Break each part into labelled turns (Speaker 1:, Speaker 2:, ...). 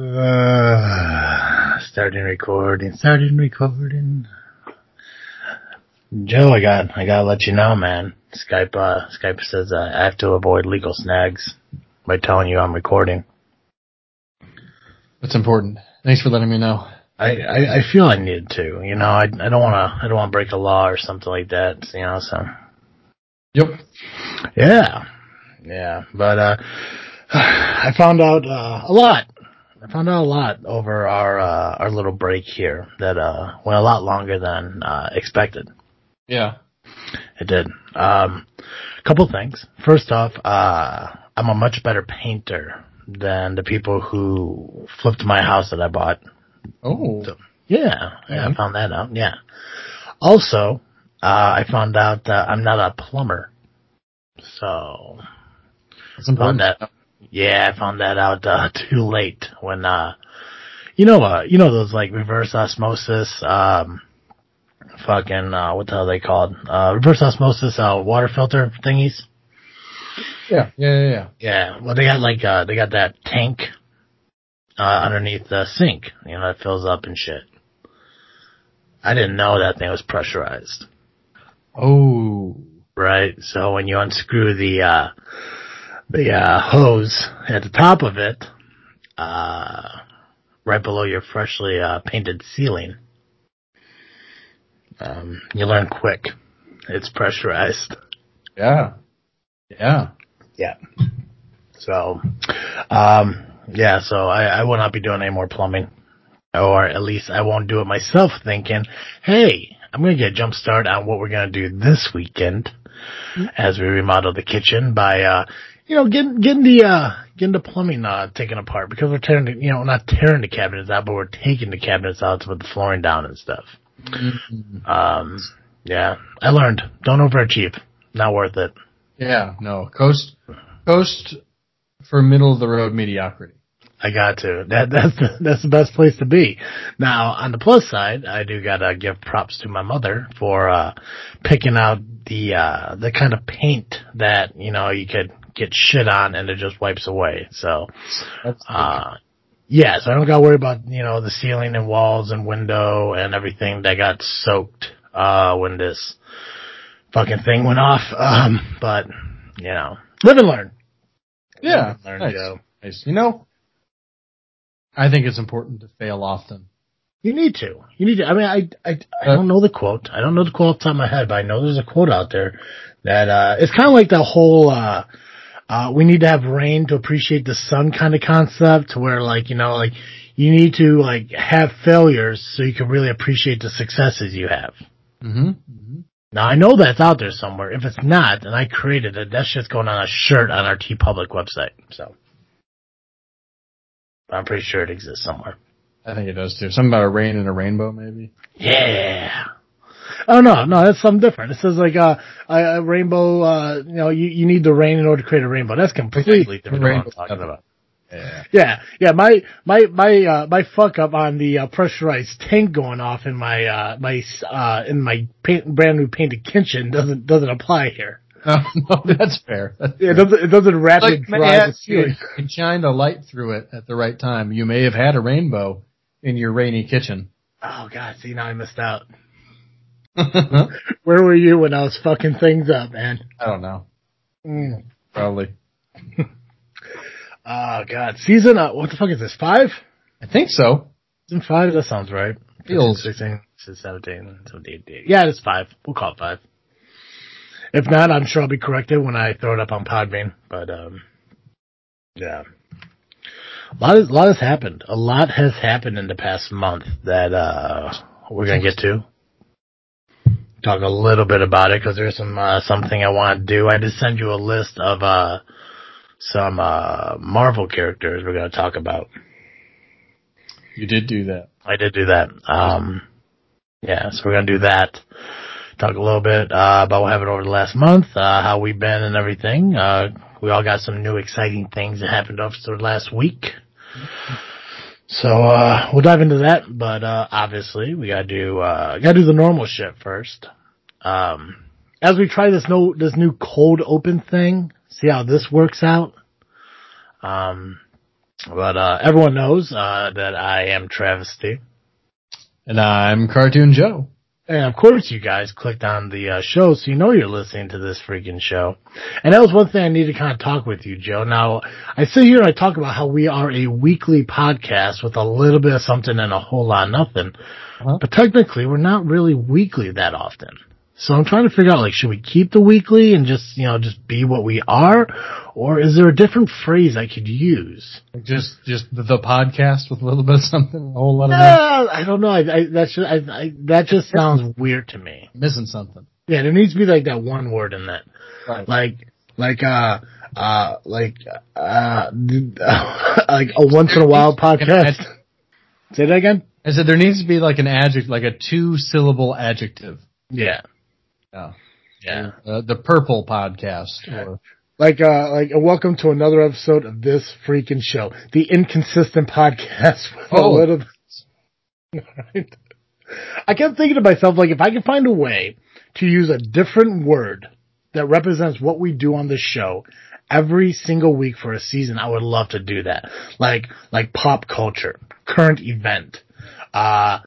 Speaker 1: Uh, starting recording, starting recording. Joe, I got, I gotta let you know, man. Skype, uh, Skype says uh, I have to avoid legal snags by telling you I'm recording.
Speaker 2: That's important. Thanks for letting me know.
Speaker 1: I, I, I feel I need to, you know, I, I don't wanna, I don't wanna break a law or something like that, you know, so.
Speaker 2: Yep.
Speaker 1: Yeah. Yeah, but, uh, I found out, uh, a lot. I found out a lot over our, uh, our little break here that, uh, went a lot longer than, uh, expected.
Speaker 2: Yeah.
Speaker 1: It did. Um, couple things. First off, uh, I'm a much better painter than the people who flipped my house that I bought.
Speaker 2: Oh.
Speaker 1: So, yeah, yeah, I
Speaker 2: Mhm.
Speaker 1: found that out. Yeah. Also, uh, I found out that I'm not a plumber. So,
Speaker 2: That's important.
Speaker 1: Found that. Yeah, I found that out, uh, too late when, uh, you know, uh, you know those like reverse osmosis, um, fucking, uh, what the hell are they called? Uh, reverse osmosis, uh, water filter thingies.
Speaker 2: Yeah. Yeah. Yeah. yeah.
Speaker 1: Yeah, well, they got like uh, they got that tank uh, underneath the sink, you know, that fills up and shit. I didn't know that thing was pressurized,
Speaker 2: Oh.
Speaker 1: right? So when you unscrew the uh, the uh, hose at the top of it, uh, right below your freshly uh, painted ceiling, um, you learn quick. It's pressurized.
Speaker 2: Yeah. Yeah.
Speaker 1: Yeah. So, um, yeah, so I, I will not be doing any more plumbing. Or at least I won't do it myself thinking, hey, I'm going to get a jump start on what we're going to do this weekend as we remodel the kitchen by, uh, you know, getting, getting the, uh, getting the plumbing, uh, taken apart because we're tearing, the, you know, not tearing the cabinets out, but we're taking the cabinets out to put the flooring down and stuff.
Speaker 2: Mhm.
Speaker 1: Um, yeah, I learned. Don't overachieve. Not worth it.
Speaker 2: Yeah. No. Coast. Coast for middle of the road mediocrity.
Speaker 1: I got to. That that's the, that's the best place to be. Now, on the plus side, I do gotta give props to my mother for uh picking out the uh the kind of paint that you know you could get shit on and it just wipes away. So,
Speaker 2: That's
Speaker 1: uh yeah, so I don't gotta worry about you know the ceiling and walls and window and everything that got soaked uh when this fucking thing went off. Um, but you know, live and learn.
Speaker 2: yeah.
Speaker 1: Live and learn,
Speaker 2: Nice.
Speaker 1: Joe.
Speaker 2: Nice. You know, I think it's important to fail often.
Speaker 1: You need to. You need to. I mean, I, I, I don't know the quote. I don't know the quote off the top of my head, but I know there's a quote out there that, uh, it's kind of like the whole, uh, uh, we need to have rain to appreciate the sun kind of concept to where like, you know, like you need to like have failures so you can really appreciate the successes you have.
Speaker 2: Mm-hmm. mm-hmm.
Speaker 1: Now I know that's out there somewhere. If it's not, and I created it, that's just going on a shirt on our TeePublic website. So I'm pretty sure it exists somewhere.
Speaker 2: I think it does too. Something about a rain and a rainbow, maybe.
Speaker 1: Yeah. Oh no, no, that's something different. It says like uh, a, a rainbow. Uh, you know, you, you need the rain in order to create a rainbow. That's completely different. Than what I'm talking about.
Speaker 2: Yeah.
Speaker 1: Yeah, yeah. My my my uh, my fuck up on the uh, pressurized tank going off in my uh, my uh, in my paint, brand new painted kitchen doesn't doesn't apply here.
Speaker 2: No, no, that's fair. That's
Speaker 1: It doesn't it doesn't rapidly
Speaker 2: like
Speaker 1: dry
Speaker 2: man,
Speaker 1: the ceiling.
Speaker 2: you can shine a light through it at the right time. You may have had a rainbow in your rainy kitchen.
Speaker 1: Oh god, see now I missed out. Where were you when I was fucking things up, man?
Speaker 2: I don't know.
Speaker 1: Mm.
Speaker 2: Probably.
Speaker 1: Oh god, season uh, what the fuck is this? Five?
Speaker 2: I think so.
Speaker 1: Season five? That sounds right.
Speaker 2: Feels-
Speaker 1: 16, 17, 17, 18. Yeah, it's five. We'll call it five. If not, I'm sure I'll be corrected when I throw it up on Podbean. But um, yeah, a lot, is, a lot has happened. A lot has happened in the past month that uh we're gonna get to. Talk a little bit about it because there's some uh, something I want to do. I did send you a list of uh some uh Marvel characters we're gonna talk about.
Speaker 2: You did do that.
Speaker 1: I did do that. Um, yeah, so we're gonna do that. Talk a little bit uh, about what happened over the last month, uh, how we've been and everything. Uh, we all got some new exciting things that happened over the last week. So uh, we'll dive into that, but uh, obviously we gotta do uh, gotta do the normal shit first. Um, as we try this no this new cold open thing, see how this works out. Um, But uh, everyone knows uh, that I am Travesty.
Speaker 2: And I'm Cartoon Joe.
Speaker 1: And of course you guys clicked on the uh, show so you know you're listening to this freaking show. And that was one thing I need to kind of talk with you, Joe. Now, I sit here and I talk about how we are a weekly podcast with a little bit of something and a whole lot of nothing.
Speaker 2: Uh-huh.
Speaker 1: But technically we're not really weekly that often. So I'm trying to figure out like, should we keep the weekly and just, you know, just be what we are? Or is there a different phrase I could use?
Speaker 2: Just, just the, the podcast with a little bit of something, a whole lot of.
Speaker 1: Uh, I don't know. I, I, that should, I, I, that just sounds weird to me.
Speaker 2: missing something.
Speaker 1: Yeah, there needs to be like that one word in that.
Speaker 2: Right.
Speaker 1: Like, like, uh, uh, like, uh, like a once in a while podcast. Say that again?
Speaker 2: I said there needs to be like an adjective, like a two syllable adjective.
Speaker 1: Yeah.
Speaker 2: Yeah.
Speaker 1: Yeah.
Speaker 2: Uh, the purple podcast or
Speaker 1: Like, uh, like, uh, welcome to another episode of this freaking show. The inconsistent podcast with a
Speaker 2: Oh.
Speaker 1: little Alright. I kept thinking to myself, like, if I could find a way to use a different word that represents what we do on this show every single week for a season, I would love to do that. Like, like pop culture, current event, uh,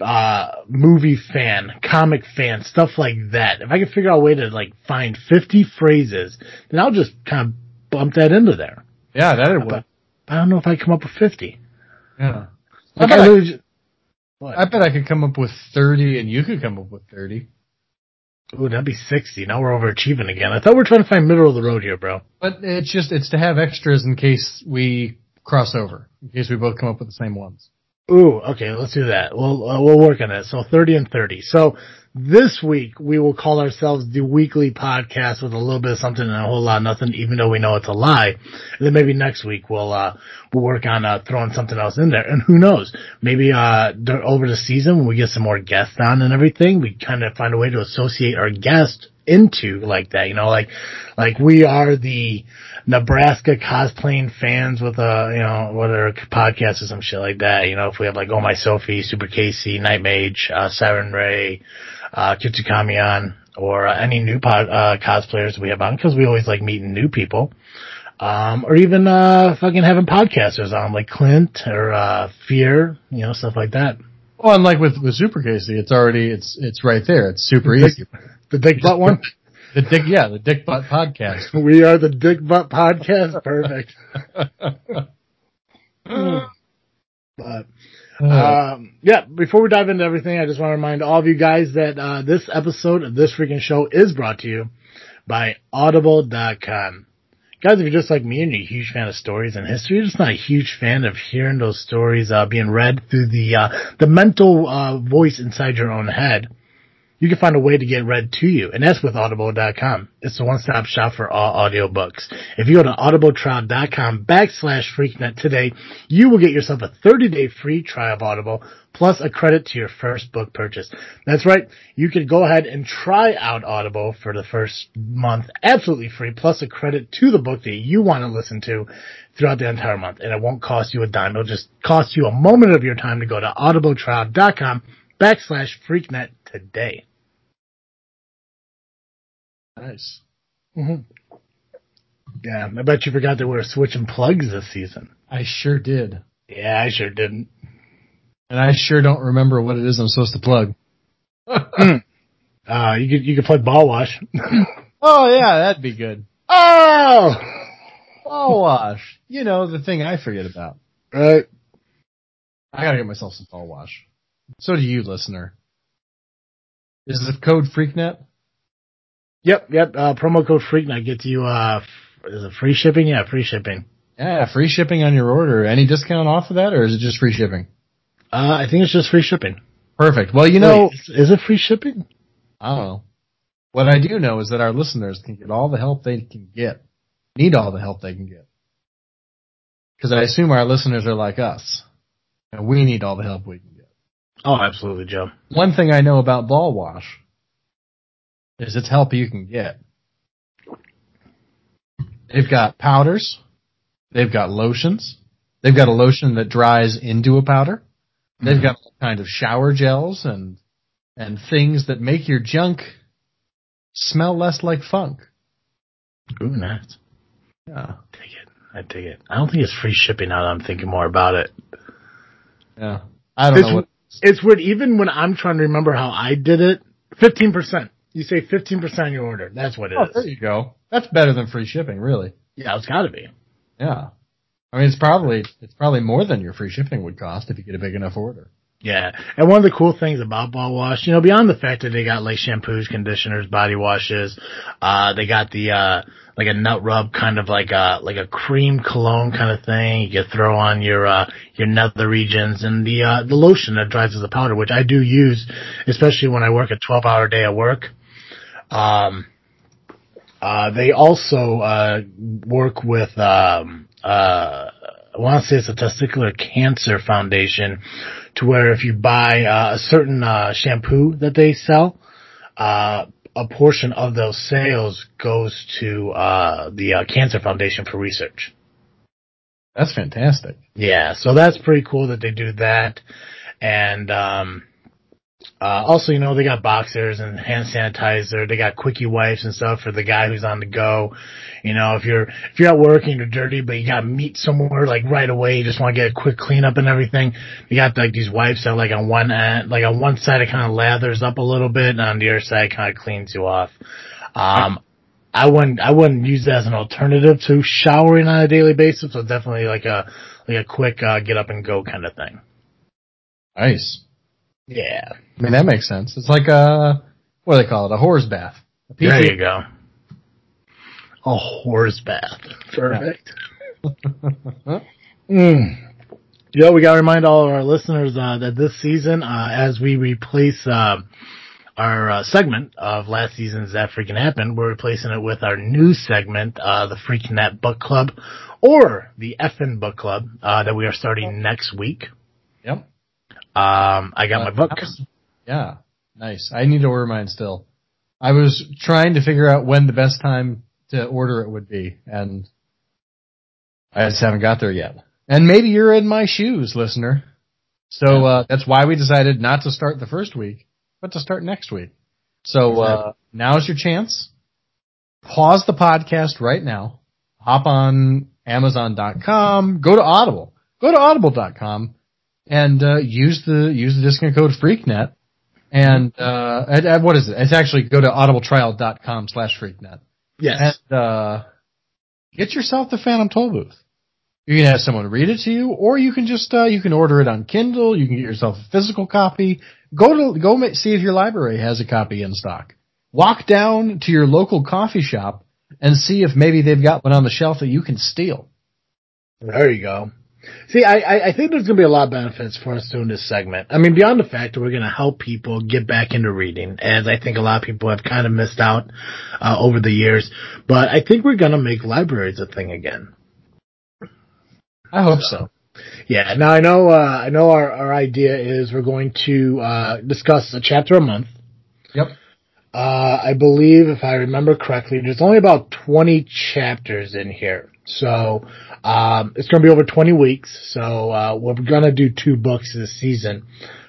Speaker 1: uh, movie fan, comic fan, stuff like that. If I could figure out a way to like find 50 phrases, then I'll just kind of bump that into there.
Speaker 2: yeah, that'd work.
Speaker 1: But I don't know if I come up with 50.
Speaker 2: Yeah. I bet
Speaker 1: I
Speaker 2: I,
Speaker 1: just-?
Speaker 2: I bet I could come up with thirty, and you could come up with thirty.
Speaker 1: Ooh, that'd be 60. Now we're overachieving again. I thought we were trying to find middle of the road here, bro.
Speaker 2: But it's just it's to have extras in case we cross over, in case we both come up with the same ones.
Speaker 1: Ooh, okay, let's do that. We'll, uh, we'll work on it. So 30 and 30. So this week we will call ourselves the weekly podcast with a little bit of something and a whole lot of nothing, even though we know it's a lie. And then maybe next week we'll, uh, we'll work on, uh, throwing something else in there. And who knows? Maybe, uh, over the season when we get some more guests on and everything, we kind of find a way to associate our guest into like that, you know, like, like we are the Nebraska cosplaying fans with a, you know, whether a podcast or some shit like that, you know, if we have like Oh My Sophie, Super Casey, Night Mage, uh, Siren Ray, uh, Kitsukami on, or uh, any new pod, uh, cosplayers we have on, cause we always like meeting new people. Um, or even, uh, fucking having podcasters on, like Clint or, uh, Fear, you know, stuff like that.
Speaker 2: Well, and like with with Super Casey, it's already it's it's right there. It's super easy.
Speaker 1: The Dick Butt one?
Speaker 2: The Dick, yeah, the Dick Butt podcast.
Speaker 1: we are the Dick Butt podcast. Perfect. But Um, yeah, before we dive into everything, I just want to remind all of you guys that uh, this episode of this freaking show is brought to you by Audible.com. Guys, if you're just like me and you're a huge fan of stories and history, you're just not a huge fan of hearing those stories uh, being read through the uh, the mental uh, voice inside your own head, you can find a way to get read to you, and that's with Audible.com. It's the one-stop shop for all audiobooks. If you go to audibletrial.com backslash freaknet today, you will get yourself a 30-day free trial of Audible, plus a credit to your first book purchase. That's right, you can go ahead and try out Audible for the first month absolutely free, plus a credit to the book that you want to listen to throughout the entire month, and it won't cost you a dime. It'll just cost you a moment of your time to go to audibletrial.com backslash freaknet today.
Speaker 2: Nice.
Speaker 1: hmm Yeah, I bet you forgot that we were switching plugs this season.
Speaker 2: I sure did,
Speaker 1: Yeah, I sure didn't.
Speaker 2: and I sure don't remember what it is I'm supposed to plug.
Speaker 1: Uh, you could, you could plug ball wash.
Speaker 2: Oh yeah, that'd be good.
Speaker 1: oh!
Speaker 2: Ball wash. You know the thing I forget about.
Speaker 1: Right.
Speaker 2: I gotta get myself some ball wash. So do you, listener. Is the code FreakNet?
Speaker 1: Yep, yep, uh, promo code FreakNet gets you, uh, is it free shipping? Yeah, free shipping.
Speaker 2: Yeah, free shipping on your order. Any discount off of that, or is it just free shipping?
Speaker 1: Uh, I think it's just free shipping.
Speaker 2: Perfect. Well, you know,
Speaker 1: Wait, is, is it free shipping?
Speaker 2: I don't know. What I do know is that our listeners can get all the help they can get. Need all the help they can get. Because I assume our listeners are like us. And we need all the help we can get.
Speaker 1: Oh, absolutely, Joe.
Speaker 2: One thing I know about ball wash is it's help you can get. They've got powders. They've got lotions. They've got a lotion that dries into a powder. They've mm-hmm. got all kind of shower gels and and things that make your junk smell less like funk.
Speaker 1: Ooh, nice.
Speaker 2: Yeah.
Speaker 1: Take it. I take it. I don't think it's free shipping now that I'm thinking more about it.
Speaker 2: Yeah. I don't
Speaker 1: It's,
Speaker 2: know what.
Speaker 1: it's weird. Even when I'm trying to remember how I did it, 15%. You say 15% on your order. That's what it
Speaker 2: Oh,
Speaker 1: is.
Speaker 2: there you go. That's better than free shipping, really.
Speaker 1: Yeah, it's gotta be.
Speaker 2: Yeah. I mean, it's probably it's probably more than your free shipping would cost if you get a big enough order.
Speaker 1: Yeah, and one of the cool things about Ball Wash, you know, beyond the fact that they got like shampoos, conditioners, body washes, uh, they got the, uh, like a nut rub kind of like a, like a cream cologne kind of thing. You can throw on your, uh, your nether regions and the, uh, the lotion that dries as a powder, which I do use, especially when I work a 12 hour day at work. Um, uh, they also, uh, work with, um, uh, I want to say it's a testicular cancer foundation to where if you buy uh, a certain uh, shampoo that they sell, uh, a portion of those sales goes to uh, the uh, cancer foundation for research.
Speaker 2: That's fantastic.
Speaker 1: Yeah, so that's pretty cool that they do that. And um uh also, you know, they got boxers and hand sanitizer, they got quickie wipes and stuff for the guy who's on the go. You know, if you're if you're at work and you're dirty but you got meat somewhere like right away, you just want to get a quick cleanup and everything, you got like these wipes that like on one end like on one side it kinda lathers up a little bit and on the other side kinda cleans you off. Um I wouldn't I wouldn't use that as an alternative to showering on a daily basis, so definitely like a like a quick uh, get up and go kind of thing.
Speaker 2: Nice.
Speaker 1: Yeah.
Speaker 2: I mean, that makes sense. It's like a what do they call it? A horse bath. A
Speaker 1: There you go. A horse bath. Perfect. Mm. Yeah, we got to remind all of our listeners uh, that this season, uh, as we replace uh, our uh, segment of last season's That Freaking Happened, we're replacing it with our new segment, uh, the Freaking That Book Club, or the Effin Book Club, uh, that we are starting next week. Um, I got my book.
Speaker 2: Yeah. Nice. I need to order mine still. I was trying to figure out when the best time to order it would be, and I just haven't got there yet. And maybe you're in my shoes, listener. So uh, that's why we decided not to start the first week, but to start next week. So uh, now's your chance. Pause the podcast right now. Hop on Amazon.com. Go to Audible. Go to Audible.com and uh, use the use the discount code FreakNet. And uh, at, at what is it? It's actually go to audibletrial.com slash freaknet.
Speaker 1: Yes.
Speaker 2: And uh, get yourself the Phantom Tollbooth. You can have someone read it to you, or you can just uh, you can order it on Kindle. You can get yourself a physical copy. Go to go ma- see if your library has a copy in stock. Walk down to your local coffee shop and see if maybe they've got one on the shelf that you can steal.
Speaker 1: There you go. See, I, I, I think there's going to be a lot of benefits for us doing this segment. I mean, beyond the fact that we're going to help people get back into reading, as I think a lot of people have kind of missed out uh, over the years, but I think we're going to make libraries a thing again.
Speaker 2: I hope so.
Speaker 1: Yeah. Now I know, uh, I know our, our idea is we're going to, uh, discuss a chapter a month.
Speaker 2: Yep.
Speaker 1: Uh, I believe if I remember correctly, there's only about 20 chapters in here. So, um, it's going to be over 20 weeks. So, uh, we're going to do two books this season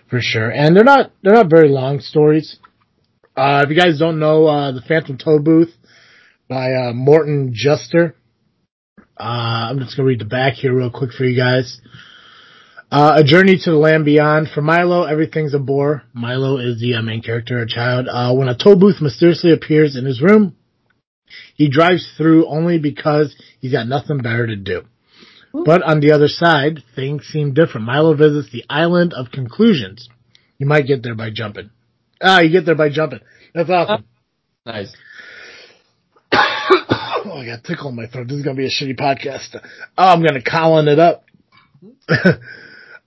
Speaker 1: for sure. And they're not, they're not very long stories. Uh, if you guys don't know, uh, The Phantom Tollbooth by, uh, Norton Juster. Uh, I'm just going to read the back here real quick for you guys. Uh, a journey to the land beyond. For Milo, everything's a bore. Milo is the uh, main character, a child. Uh, when a toll booth mysteriously appears in his room, he drives through only because he's got nothing better to do. But on the other side, things seem different. Milo visits the island of conclusions. You might get there by jumping. Ah, you get there by jumping. That's awesome.
Speaker 2: Nice.
Speaker 1: oh, I got a tickle in my throat. This is gonna be a shitty podcast. Oh, I'm gonna Colin it up.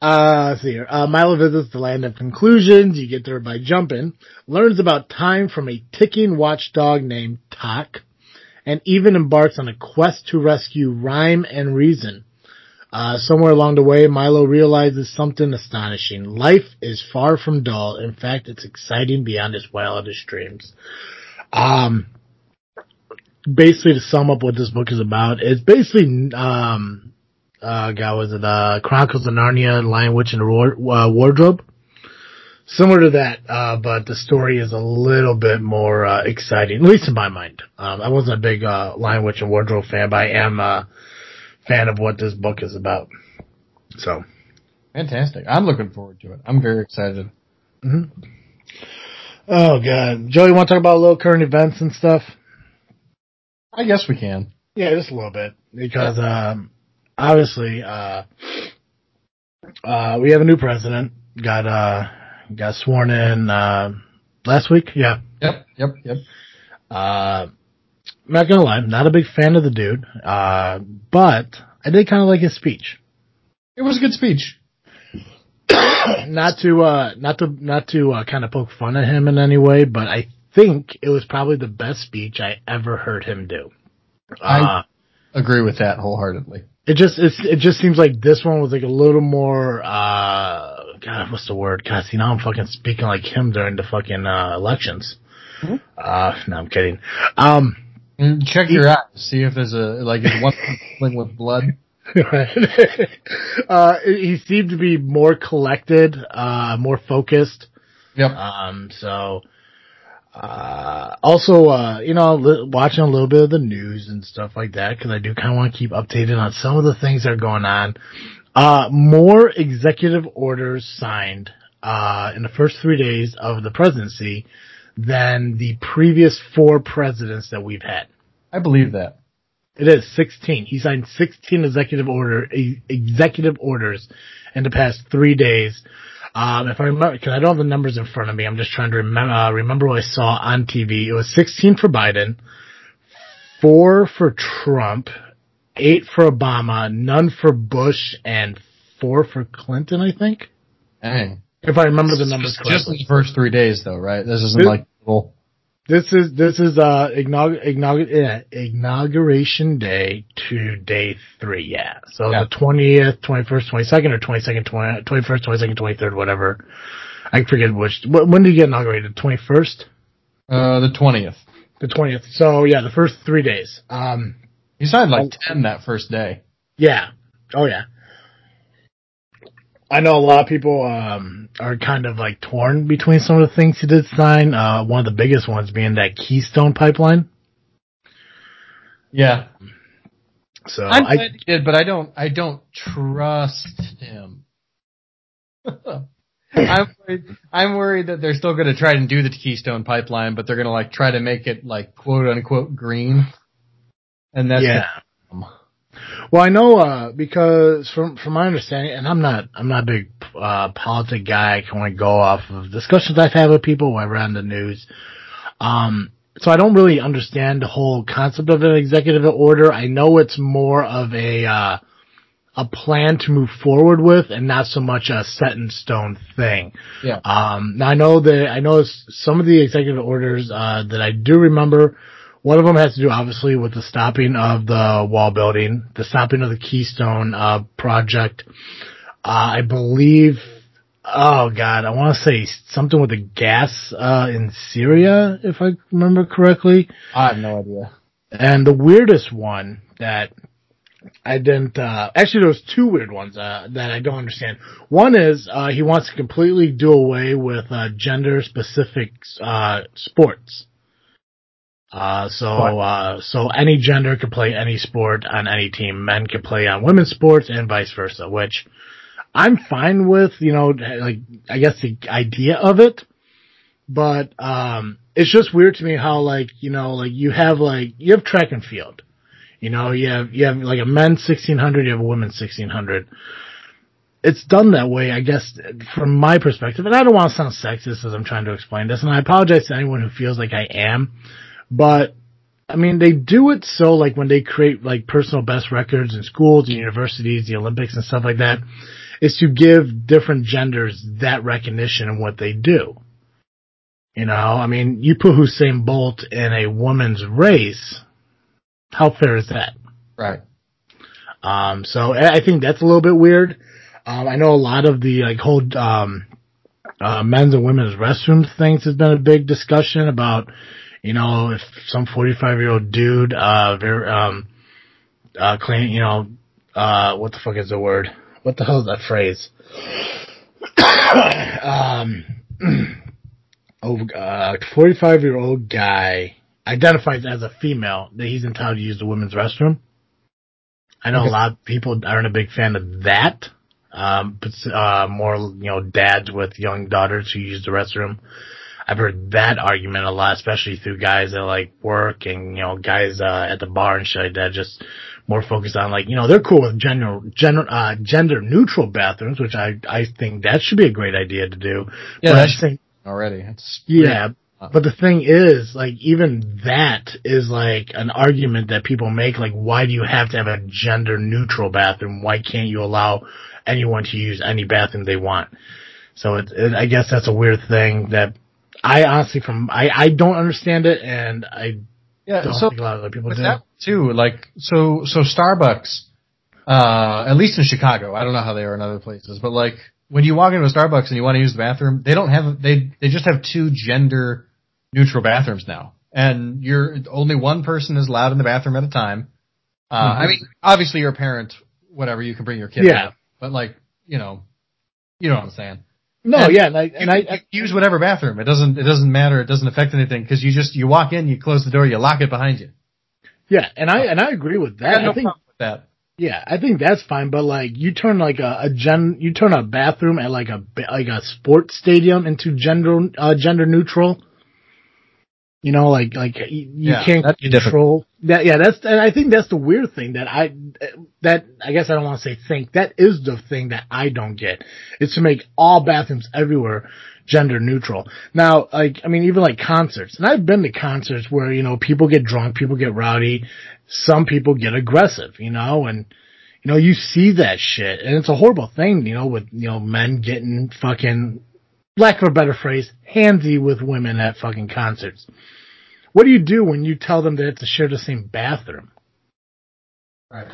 Speaker 1: uh, see here. Uh, Milo visits the land of conclusions. You get there by jumping. Learns about time from a ticking watchdog named Tock. And even embarks on a quest to rescue Rhyme and Reason. Uh, somewhere along the way, Milo realizes something astonishing. Life is far from dull. In fact, it's exciting beyond his wildest dreams. Um, basically to sum up what this book is about, it's basically, um, uh, God, was it, uh, Chronicles of Narnia, Lion, Witch, and the War- uh, Wardrobe? Similar to that, uh, but the story is a little bit more, uh, exciting, at least in my mind. Um, I wasn't a big, uh, Lion, Witch, and Wardrobe fan, but I am, uh, fan of what this book is about. So
Speaker 2: fantastic! I'm looking forward to it. I'm very excited.
Speaker 1: Mm-hmm. Oh god, Joey, want to talk about little current events and stuff?
Speaker 2: I guess we can.
Speaker 1: Yeah, just a little bit because um, obviously uh, uh, we have a new president. Got uh, got sworn in uh, last week. Yeah.
Speaker 2: Yep. Yep. Yep.
Speaker 1: Uh, I'm not gonna lie, I'm not a big fan of the dude, uh, but I did kind of like his speech.
Speaker 2: It was a good speech.
Speaker 1: not to, uh, not to, not to, uh, kind of poke fun at him in any way, but I think it was probably the best speech I ever heard him do.
Speaker 2: I uh, agree with that wholeheartedly.
Speaker 1: It just, it just seems like this one was like a little more, uh, God, what's the word? God, see, now I'm fucking speaking like him during the fucking, uh, elections. Mm-hmm. Uh, no, I'm kidding. Um,
Speaker 2: and check your eyes, see if there's a like is one thing with blood.
Speaker 1: uh, he seemed to be more collected, uh, more focused.
Speaker 2: Yep.
Speaker 1: Um, so, uh, also, uh, you know, li- watching a little bit of the news and stuff like that, cause I do kind of want to keep updated on some of the things that are going on. Uh, more executive orders signed, uh, in the first three days of the presidency than the previous four presidents that we've had.
Speaker 2: I believe that.
Speaker 1: It is 16. He signed 16 executive order, executive orders in the past three days. Um, if I remember, cause I don't have the numbers in front of me, I'm just trying to remember, uh, remember what I saw on TV. It was 16 for Biden, four for Trump, eight for Obama, none for Bush, and four for Clinton, I think.
Speaker 2: Dang.
Speaker 1: If I remember the numbers
Speaker 2: correctly. Just the first three days though, right? This isn't this, like
Speaker 1: This is this is uh inaug- inaug- yeah, inauguration day to day three, yeah. So yeah. the twentieth, twenty first, twenty second, or twenty second, twenty first, twenty second, twenty third, whatever. I forget which. When did you get inaugurated? Twenty first.
Speaker 2: Uh, the twentieth.
Speaker 1: The twentieth. So yeah, the first three days. Um,
Speaker 2: you signed like ten that first day.
Speaker 1: Yeah. Oh yeah. I know a lot of people um, are kind of like torn between some of the things he did sign. Uh, one of the biggest ones being that Keystone pipeline.
Speaker 2: Yeah.
Speaker 1: So
Speaker 2: I'm I did, but I don't. I don't trust him. I'm worried, I'm worried that they're still going to try and do the Keystone pipeline, but they're going to like try to make it like quote unquote green. And that's
Speaker 1: yeah. Well, I know uh, because from from my understanding, and I'm not I'm not a big uh, politic guy. I can only go off of discussions I've had with people whenever on the news. Um, so I don't really understand the whole concept of an executive order. I know it's more of a uh, a plan to move forward with, and not so much a set in stone thing.
Speaker 2: Yeah.
Speaker 1: Um, now I know that I know some of the executive orders uh, that I do remember one of them has to do obviously with the stopping of the wall building, the stopping of the Keystone uh, project. Uh, I believe, oh god, I want to say something with the gas uh, in Syria, if I remember correctly.
Speaker 2: I have no idea.
Speaker 1: And the weirdest one that I didn't. Uh, actually, there was two weird ones uh, that I don't understand. One is uh, he wants to completely do away with uh, gender-specific uh, sports. Uh, so, uh, so any gender could play any sport on any team. Men could play on women's sports and vice versa, which I'm fine with, you know, like, I guess the idea of it, but, um, it's just weird to me how like, you know, like you have like, you have track and field. You know, you have, you have like a men's 1600, you have a women's 1600 it's done that way, I guess, from my perspective. And I don't want to sound sexist as I'm trying to explain this, and I apologize to anyone who feels like I am. But I mean, they do it so like when they create like personal best records in schools and universities, the Olympics and stuff like that, is to give different genders that recognition in what they do. You know, I mean, you put Usain Bolt in a woman's race, how fair is that?
Speaker 2: Right.
Speaker 1: Um, so I think that's a little bit weird. Um, I know a lot of the like whole um, uh, men's and women's restrooms things has been a big discussion about you know, if some 45 year old dude, uh, very, um, uh, claim, you know, uh, what the fuck is the word? What the hell is that phrase? um, oh, uh, 45 year old guy identifies as a female that he's entitled to use the women's restroom. I know
Speaker 2: Okay.
Speaker 1: a lot of people aren't a big fan of that. Um, but, uh, more, you know, dads with young daughters who use the restroom. I've heard that argument a lot, especially through guys that like work and, you know, guys, uh, at the bar and shit like that, just more focused on like, you know, they're cool with gender, gender, uh, gender neutral bathrooms, which I, I think that should be a great idea to do.
Speaker 2: Yeah,
Speaker 1: But
Speaker 2: that
Speaker 1: at the
Speaker 2: should-
Speaker 1: same-
Speaker 2: already. It's
Speaker 1: yeah, but the thing is, like, even that is like an argument that people make. Like, why do you have to have a gender neutral bathroom? Why can't you allow anyone to use any bathroom they want? So it, it I guess that's a weird thing that I honestly, from I, I don't understand it, and I
Speaker 2: yeah.
Speaker 1: don't
Speaker 2: So
Speaker 1: think a lot of other people do.
Speaker 2: that too, like so so Starbucks, uh, at least in Chicago, I don't know how they are in other places, but like when you walk into a Starbucks and you want to use the bathroom, they don't have they they just have two gender neutral bathrooms now, and you're only one person is allowed in the bathroom at a time. Uh, I mean, obviously you're a parent, whatever you can bring your kid,
Speaker 1: Yeah.
Speaker 2: out, but like you know, you know what I'm saying.
Speaker 1: No,
Speaker 2: and
Speaker 1: yeah, and I and I,
Speaker 2: you, you use whatever bathroom. It doesn't. It doesn't matter. It doesn't affect anything because you just you walk in, you close the door, you lock it behind you.
Speaker 1: yeah, and I and I agree with that.
Speaker 2: got no
Speaker 1: I think
Speaker 2: with that.
Speaker 1: Yeah, I think that's fine, but like you turn like a, a gen, you turn a bathroom at like a like a sports stadium into gender uh, gender neutral. You know, like like you, you
Speaker 2: Yeah,
Speaker 1: can't control that. Yeah, that's and I think that's the weird thing that I that I guess I don't want to say think that is the thing that I don't get. Is to make all bathrooms everywhere gender neutral. Now, like I mean, even like concerts, and I've been to concerts where you know people get drunk, people get rowdy, some people get aggressive, you know, and you know, you see that shit, and it's a horrible thing, you know, with you know men getting fucking, lack of a better phrase, handsy with women at fucking concerts. What do you do when you tell them they have to share the same bathroom?
Speaker 2: Right.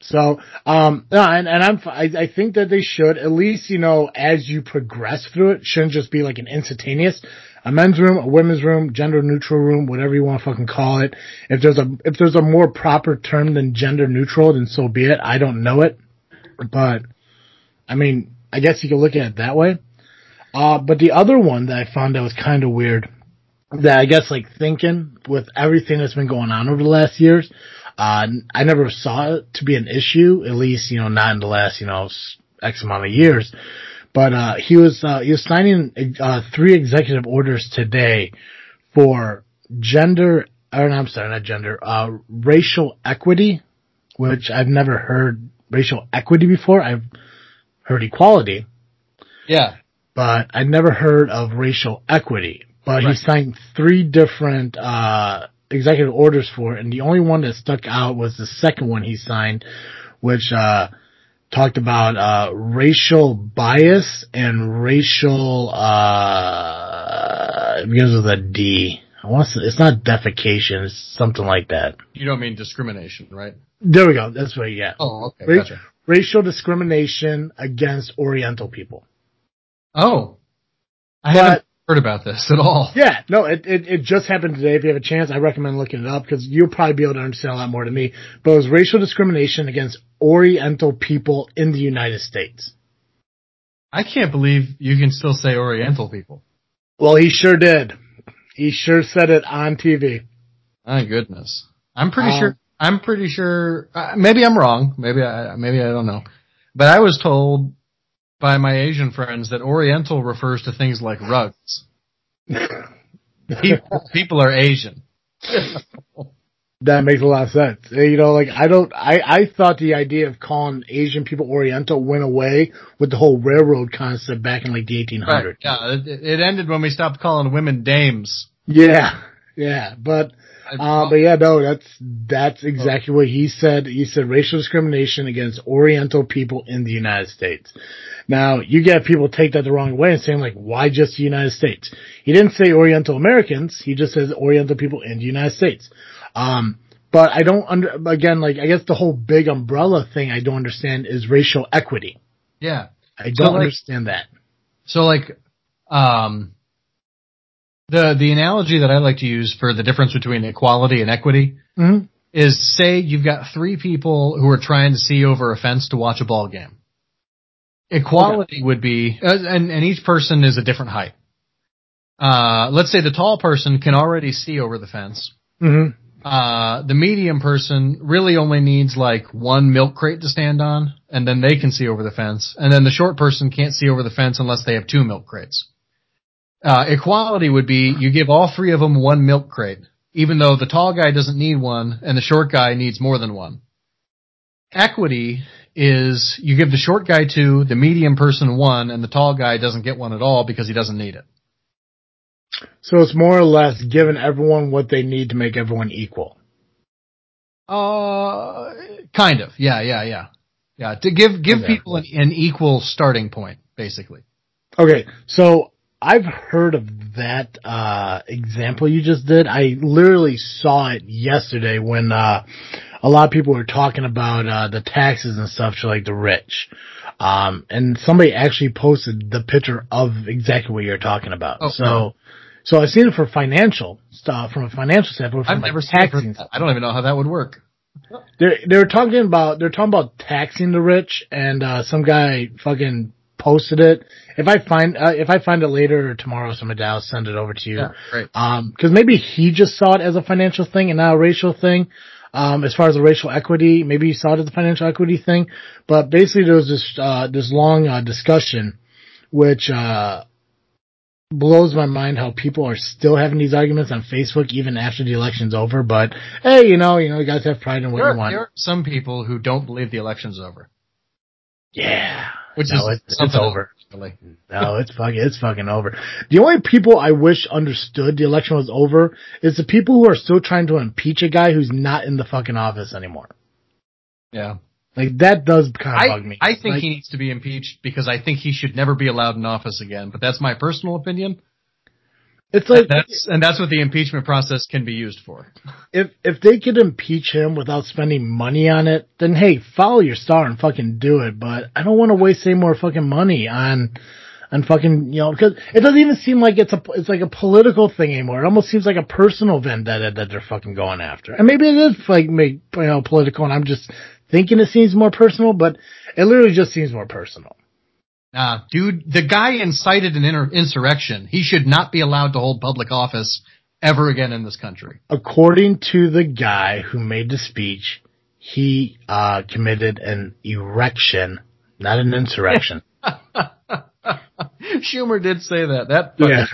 Speaker 1: So, um, no, and, and I'm, I, I think that they should, at least, you know, as you progress through it, shouldn't just be like an instantaneous, a men's room, a women's room, gender neutral room, whatever you want to fucking call it. If there's a, if there's a more proper term than gender neutral, then so be it. I don't know it, but I mean, I guess you can look at it that way. Uh, but the other one that I found that was kind of weird, that I guess like thinking with everything that's been going on over the last years, uh, I never saw it to be an issue, at least, you know, not in the last, you know, X amount of years. But, uh, he was, uh, he was signing, uh, three executive orders today for gender, or no, I'm sorry, not gender, uh, racial equity, which I've never heard racial equity before. I've heard equality
Speaker 2: Yeah.
Speaker 1: But I'd never heard of racial equity. But he signed three different uh, executive orders for it, and the only one that stuck out was the second one he signed, which uh, talked about uh, racial bias and racial uh, it begins with a D. I want to, it's not defecation, it's something like that.
Speaker 2: You don't mean discrimination, right?
Speaker 1: There we go. That's what. Yeah,
Speaker 2: Oh, okay.
Speaker 1: Ra-
Speaker 2: Gotcha.
Speaker 1: racial discrimination against Oriental people.
Speaker 2: Oh, I
Speaker 1: But-
Speaker 2: haven't heard about this at all.
Speaker 1: Yeah, no, it, it, it just happened today. If you have a chance, I recommend looking it up because you'll probably be able to understand a lot more than me. But it was racial discrimination against Oriental people in the United States.
Speaker 2: I can't believe you can still say Oriental people.
Speaker 1: Well, he sure did. He sure said it on TV.
Speaker 2: My goodness. I'm pretty
Speaker 1: Um,
Speaker 2: sure. I'm pretty sure. Uh, maybe I'm wrong. Maybe I. Maybe I don't know. But I was told by my Asian friends that Oriental refers to things like rugs. People, people are Asian.
Speaker 1: That makes a lot of sense. Eh, You know, like I don't, I, I thought the idea of calling Asian people Oriental went away with the whole railroad concept back in like the 1800s.
Speaker 2: Yeah. It, it ended when we stopped calling women dames.
Speaker 1: Yeah, yeah, but Uh, but yeah, no, that's that's exactly what he said. He said racial discrimination against Oriental people in the United States. Now you get people take that the wrong way and saying like, why just the United States? He didn't say Oriental Americans. He just says Oriental people in the United States. Um, but I don't under again like I guess the whole big umbrella thing I don't understand is racial equity.
Speaker 2: yeah.
Speaker 1: I don't
Speaker 2: like-
Speaker 1: understand that.
Speaker 2: So like, um, the the analogy that I like to use for the difference between equality and equity
Speaker 1: hmm
Speaker 2: is say you've got three people who are trying to see over a fence to watch a ball game. Equality would be, uh, and, and each person is a different height. Uh, let's say the tall person can already see over the fence,
Speaker 1: hmm
Speaker 2: uh, the medium person really only needs like one milk crate to stand on, and then they can see over the fence. And then the short person can't see over the fence unless they have two milk crates. Uh, equality would be you give all three of them one milk crate, even though the tall guy doesn't need one and the short guy needs more than one. Equity is you give the short guy two, the medium person one, and the tall guy doesn't get one at all because he doesn't need it.
Speaker 1: So it's more or less giving everyone what they need to make everyone equal.
Speaker 2: Uh, kind of. Yeah, yeah, yeah. Yeah, to give, give
Speaker 1: Okay.
Speaker 2: people an, an equal starting point, basically.
Speaker 1: Okay, so I've heard of that uh, example you just did. I literally saw it yesterday when uh, a lot of people were talking about uh, the taxes and stuff to like the rich. Um, and somebody actually posted the picture of exactly what you're talking about.
Speaker 2: Oh,
Speaker 1: so, so I've seen it for financial stuff, from a financial standpoint,
Speaker 2: I've
Speaker 1: like
Speaker 2: never seen it for-
Speaker 1: taxing.
Speaker 2: I don't even know how that would work.
Speaker 1: They're they're talking about they're talking about taxing the rich, and uh, some guy fucking posted it. If I find uh, if I find it later or tomorrow, somebody I'll send it over to you.
Speaker 2: Yeah, great.
Speaker 1: Um, because maybe he just saw it as a financial thing and not a racial thing. Um, as far as the racial equity, maybe he saw it as a financial equity thing. But basically, there was this uh, this long uh, discussion, which uh, blows my mind how people are still having these arguments on Facebook even after the election's over. But hey, you know, you know, you guys have pride in what
Speaker 2: There,
Speaker 1: you
Speaker 2: are-
Speaker 1: want.
Speaker 2: there are some people who don't believe the election's over.
Speaker 1: Yeah.
Speaker 2: Which
Speaker 1: no,
Speaker 2: is
Speaker 1: it's, it's over.
Speaker 2: really.
Speaker 1: No, it's fucking, it's fucking over. The only people I wish understood the election was over is the people who are still trying to impeach a guy who's not in the fucking office anymore.
Speaker 2: Yeah.
Speaker 1: Like that does kind of
Speaker 2: I,
Speaker 1: bug me.
Speaker 2: I think
Speaker 1: Like,
Speaker 2: he needs to be impeached because I think he should never be allowed in office again. But that's my personal opinion.
Speaker 1: It's like
Speaker 2: that's and that's what the impeachment process can be used for.
Speaker 1: if if they could impeach him without spending money on it, then hey, follow your star and fucking do it. But I don't want to waste any more fucking money on on fucking you know because it doesn't even seem like it's a it's like a political thing anymore. It almost seems like a personal vendetta that they're fucking going after. And maybe it is like make you know political, and I'm just thinking it seems more personal, but it literally just seems more personal.
Speaker 2: Nah, dude, the guy incited an inter- insurrection. He should not be allowed to hold public office ever again in this country.
Speaker 1: According to the guy who made the speech, he uh, committed an erection, not an insurrection.
Speaker 2: Schumer did say that. That
Speaker 1: Yeah.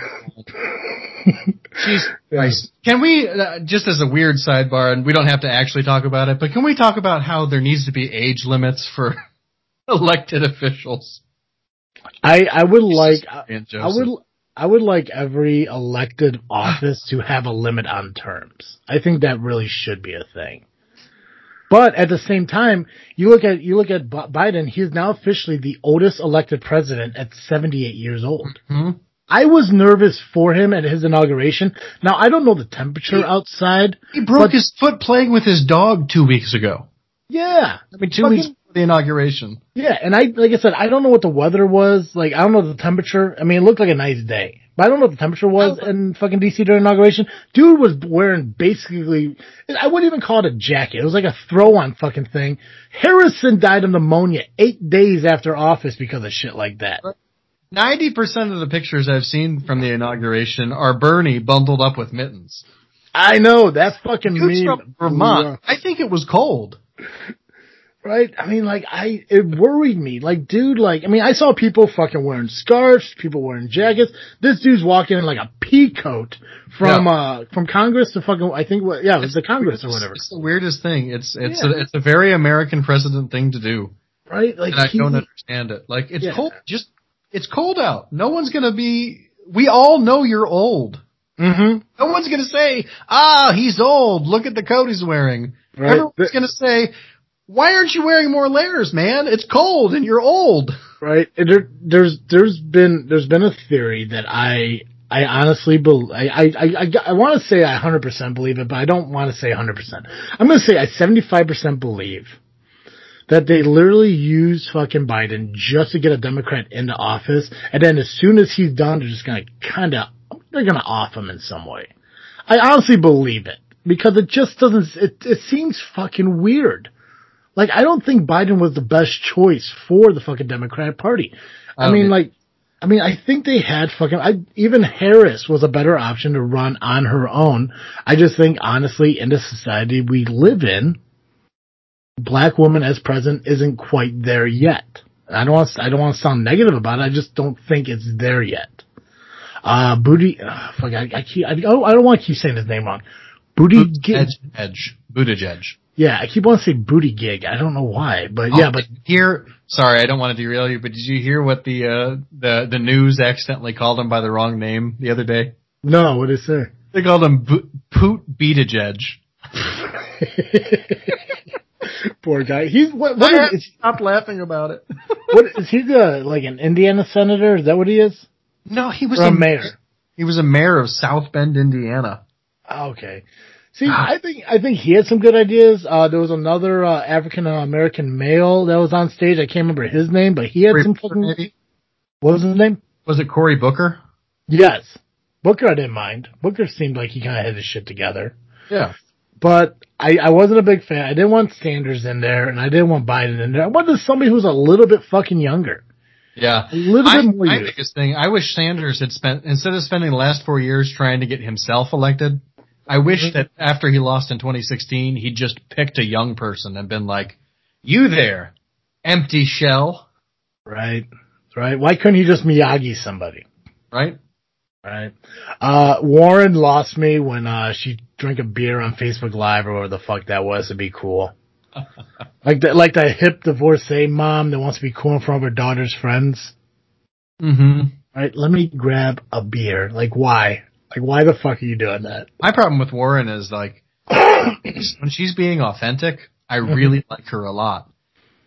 Speaker 2: Jeez Christ. Can we, uh, just as a weird sidebar, and we don't have to actually talk about it, but can we talk about how there needs to be age limits for elected officials?
Speaker 1: I I would like I, I would I would like every elected office to have a limit on terms. I think that really should be a thing. But at the same time, you look at you look at Biden. He is now officially the oldest elected president at 78 years old.
Speaker 2: Hmm?
Speaker 1: I was nervous for him at his inauguration. Now I don't know the temperature outside.
Speaker 2: He broke his foot playing with his dog two weeks ago.
Speaker 1: Yeah,
Speaker 2: I mean, two
Speaker 1: Fucking-
Speaker 2: weeks the inauguration.
Speaker 1: Yeah, and I, like I said, I don't know what the weather was. Like, I don't know the temperature. I mean, it looked like a nice day. But I don't know what the temperature was oh. in fucking DC during inauguration. Dude was wearing basically, I wouldn't even call it a jacket. It was like a throw on fucking thing. Harrison died of pneumonia eight days after office because of shit like that.
Speaker 2: Ninety percent of the pictures I've seen from the inauguration are Bernie bundled up with mittens.
Speaker 1: I know, that's fucking
Speaker 2: Dude's
Speaker 1: me.
Speaker 2: from Vermont. I think it was cold.
Speaker 1: Right? I mean, like, I, it worried me. Like, dude, like, I mean, I saw people fucking wearing scarves, people wearing jackets. This dude's walking in like a pea coat from,
Speaker 2: Yeah.
Speaker 1: uh, from Congress to fucking, I think what, yeah, it was the Congress or whatever.
Speaker 2: It's the weirdest thing. It's it's
Speaker 1: Yeah.
Speaker 2: a, it's a very American president thing to do,
Speaker 1: Right? Like,
Speaker 2: and I
Speaker 1: he-
Speaker 2: don't understand it. Like it's
Speaker 1: Yeah.
Speaker 2: cold. Just it's cold out. No one's gonna be. We all know you're old.
Speaker 1: Mhm.
Speaker 2: No one's gonna say, "Ah, he's old. Look at the coat he's wearing."
Speaker 1: Right.
Speaker 2: Everyone's
Speaker 1: Th-
Speaker 2: gonna say, "Why aren't you wearing more layers, man? It's cold and you're old."
Speaker 1: Right? There, there's, there's been, there's been a theory that I, I honestly believe, I, I, I, I, want to say I 100% believe it, but I don't want to say 100%. I'm going to say I 75% believe that they literally use fucking Biden just to get a Democrat into office, and then as soon as he's done, they're just gonna kinda, they're gonna off him in some way. I honestly believe it, because it just doesn't, it, it seems fucking weird. Like, I don't think Biden was the best choice for the fucking Democratic Party. I
Speaker 2: Oh,
Speaker 1: mean, like, I mean, I think they had fucking, I, even Harris was a better option to run on her own. I just think, honestly, in the society we live in, black woman as president isn't quite there yet. I don't want, I don't want to sound negative about it. I just don't think it's there yet. Uh, Booty, uh, fuck, I, I keep, I, oh, I don't want to keep saying his name wrong. Booty, Gi-
Speaker 2: Edge, Edge, Buttigieg.
Speaker 1: Yeah, I keep wanting to say Booty Gig. I don't know why, but yeah,
Speaker 2: Oh,
Speaker 1: but
Speaker 2: here, sorry, I don't want to derail you, but did you hear what the uh, the the news accidentally called him by the wrong name the other day?
Speaker 1: no, what did it? Say?
Speaker 2: They called him Bo- Poot Buttigieg.
Speaker 1: Poor guy. He's what? What is, is
Speaker 2: stop laughing about it.
Speaker 1: what is he? The like an Indiana senator? Is that what he is?
Speaker 2: no, he was
Speaker 1: Or a mayor?
Speaker 2: He was a mayor of South Bend, Indiana.
Speaker 1: Okay. See, I think I think he had some good ideas. Uh, there was another uh, African American male that was on stage. I can't remember his name, but he had
Speaker 2: Cory
Speaker 1: some fucking.
Speaker 2: maybe?
Speaker 1: What was his name?
Speaker 2: Was it Cory Booker?
Speaker 1: Yes, Booker. I didn't mind. Booker seemed like he kind of had his shit together.
Speaker 2: Yeah.
Speaker 1: But I, I wasn't a big fan. I didn't want Sanders in there, and I didn't want Biden in there. I wanted somebody who's a little bit fucking younger,
Speaker 2: Yeah.
Speaker 1: a little
Speaker 2: I,
Speaker 1: bit more.
Speaker 2: my biggest thing, I wish Sanders had spent, instead of spending the last four years trying to get himself elected, I wish
Speaker 1: Mhm.
Speaker 2: that after he lost in 2016, he'd just picked a young person and been like, you there, empty shell,
Speaker 1: Right, right. Why couldn't he just Miyagi somebody?
Speaker 2: right?
Speaker 1: Right. Uh, Warren lost me when, uh, she drank a beer on Facebook Live or whatever the fuck that was to be cool. like that, like that hip divorcee mom that wants to be cool in front of her daughter's friends.
Speaker 2: Mm-hmm.
Speaker 1: Right. Let me grab a beer. Like why? Like why the fuck are you doing that?
Speaker 2: My problem with Warren is like, when she's being authentic, I really like her a lot.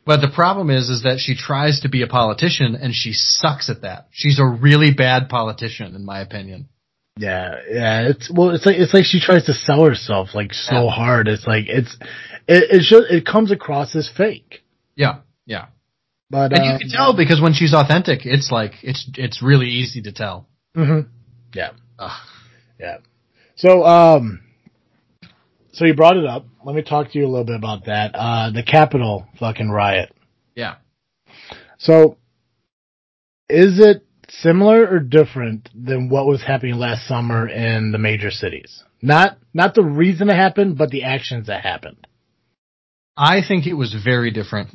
Speaker 2: But the problem is, is that she tries to be a politician and she sucks at that. She's a really bad politician, in my opinion.
Speaker 1: Yeah, yeah. It's well, it's like it's like she tries to sell herself like so
Speaker 2: Yeah.
Speaker 1: hard. It's like it's it it's just it comes across as fake.
Speaker 2: Yeah, yeah.
Speaker 1: But
Speaker 2: And
Speaker 1: uh,
Speaker 2: you can tell because when she's authentic, it's like it's it's really easy to tell.
Speaker 1: hmm Yeah,
Speaker 2: Ugh.
Speaker 1: Yeah. So um, so you brought it up. Let me talk to you a little bit about that. Uh, the Capitol fucking riot.
Speaker 2: Yeah.
Speaker 1: So, is it similar or different than what was happening last summer in the major cities? Not not the reason it happened, but the actions that happened.
Speaker 2: I think it was very different.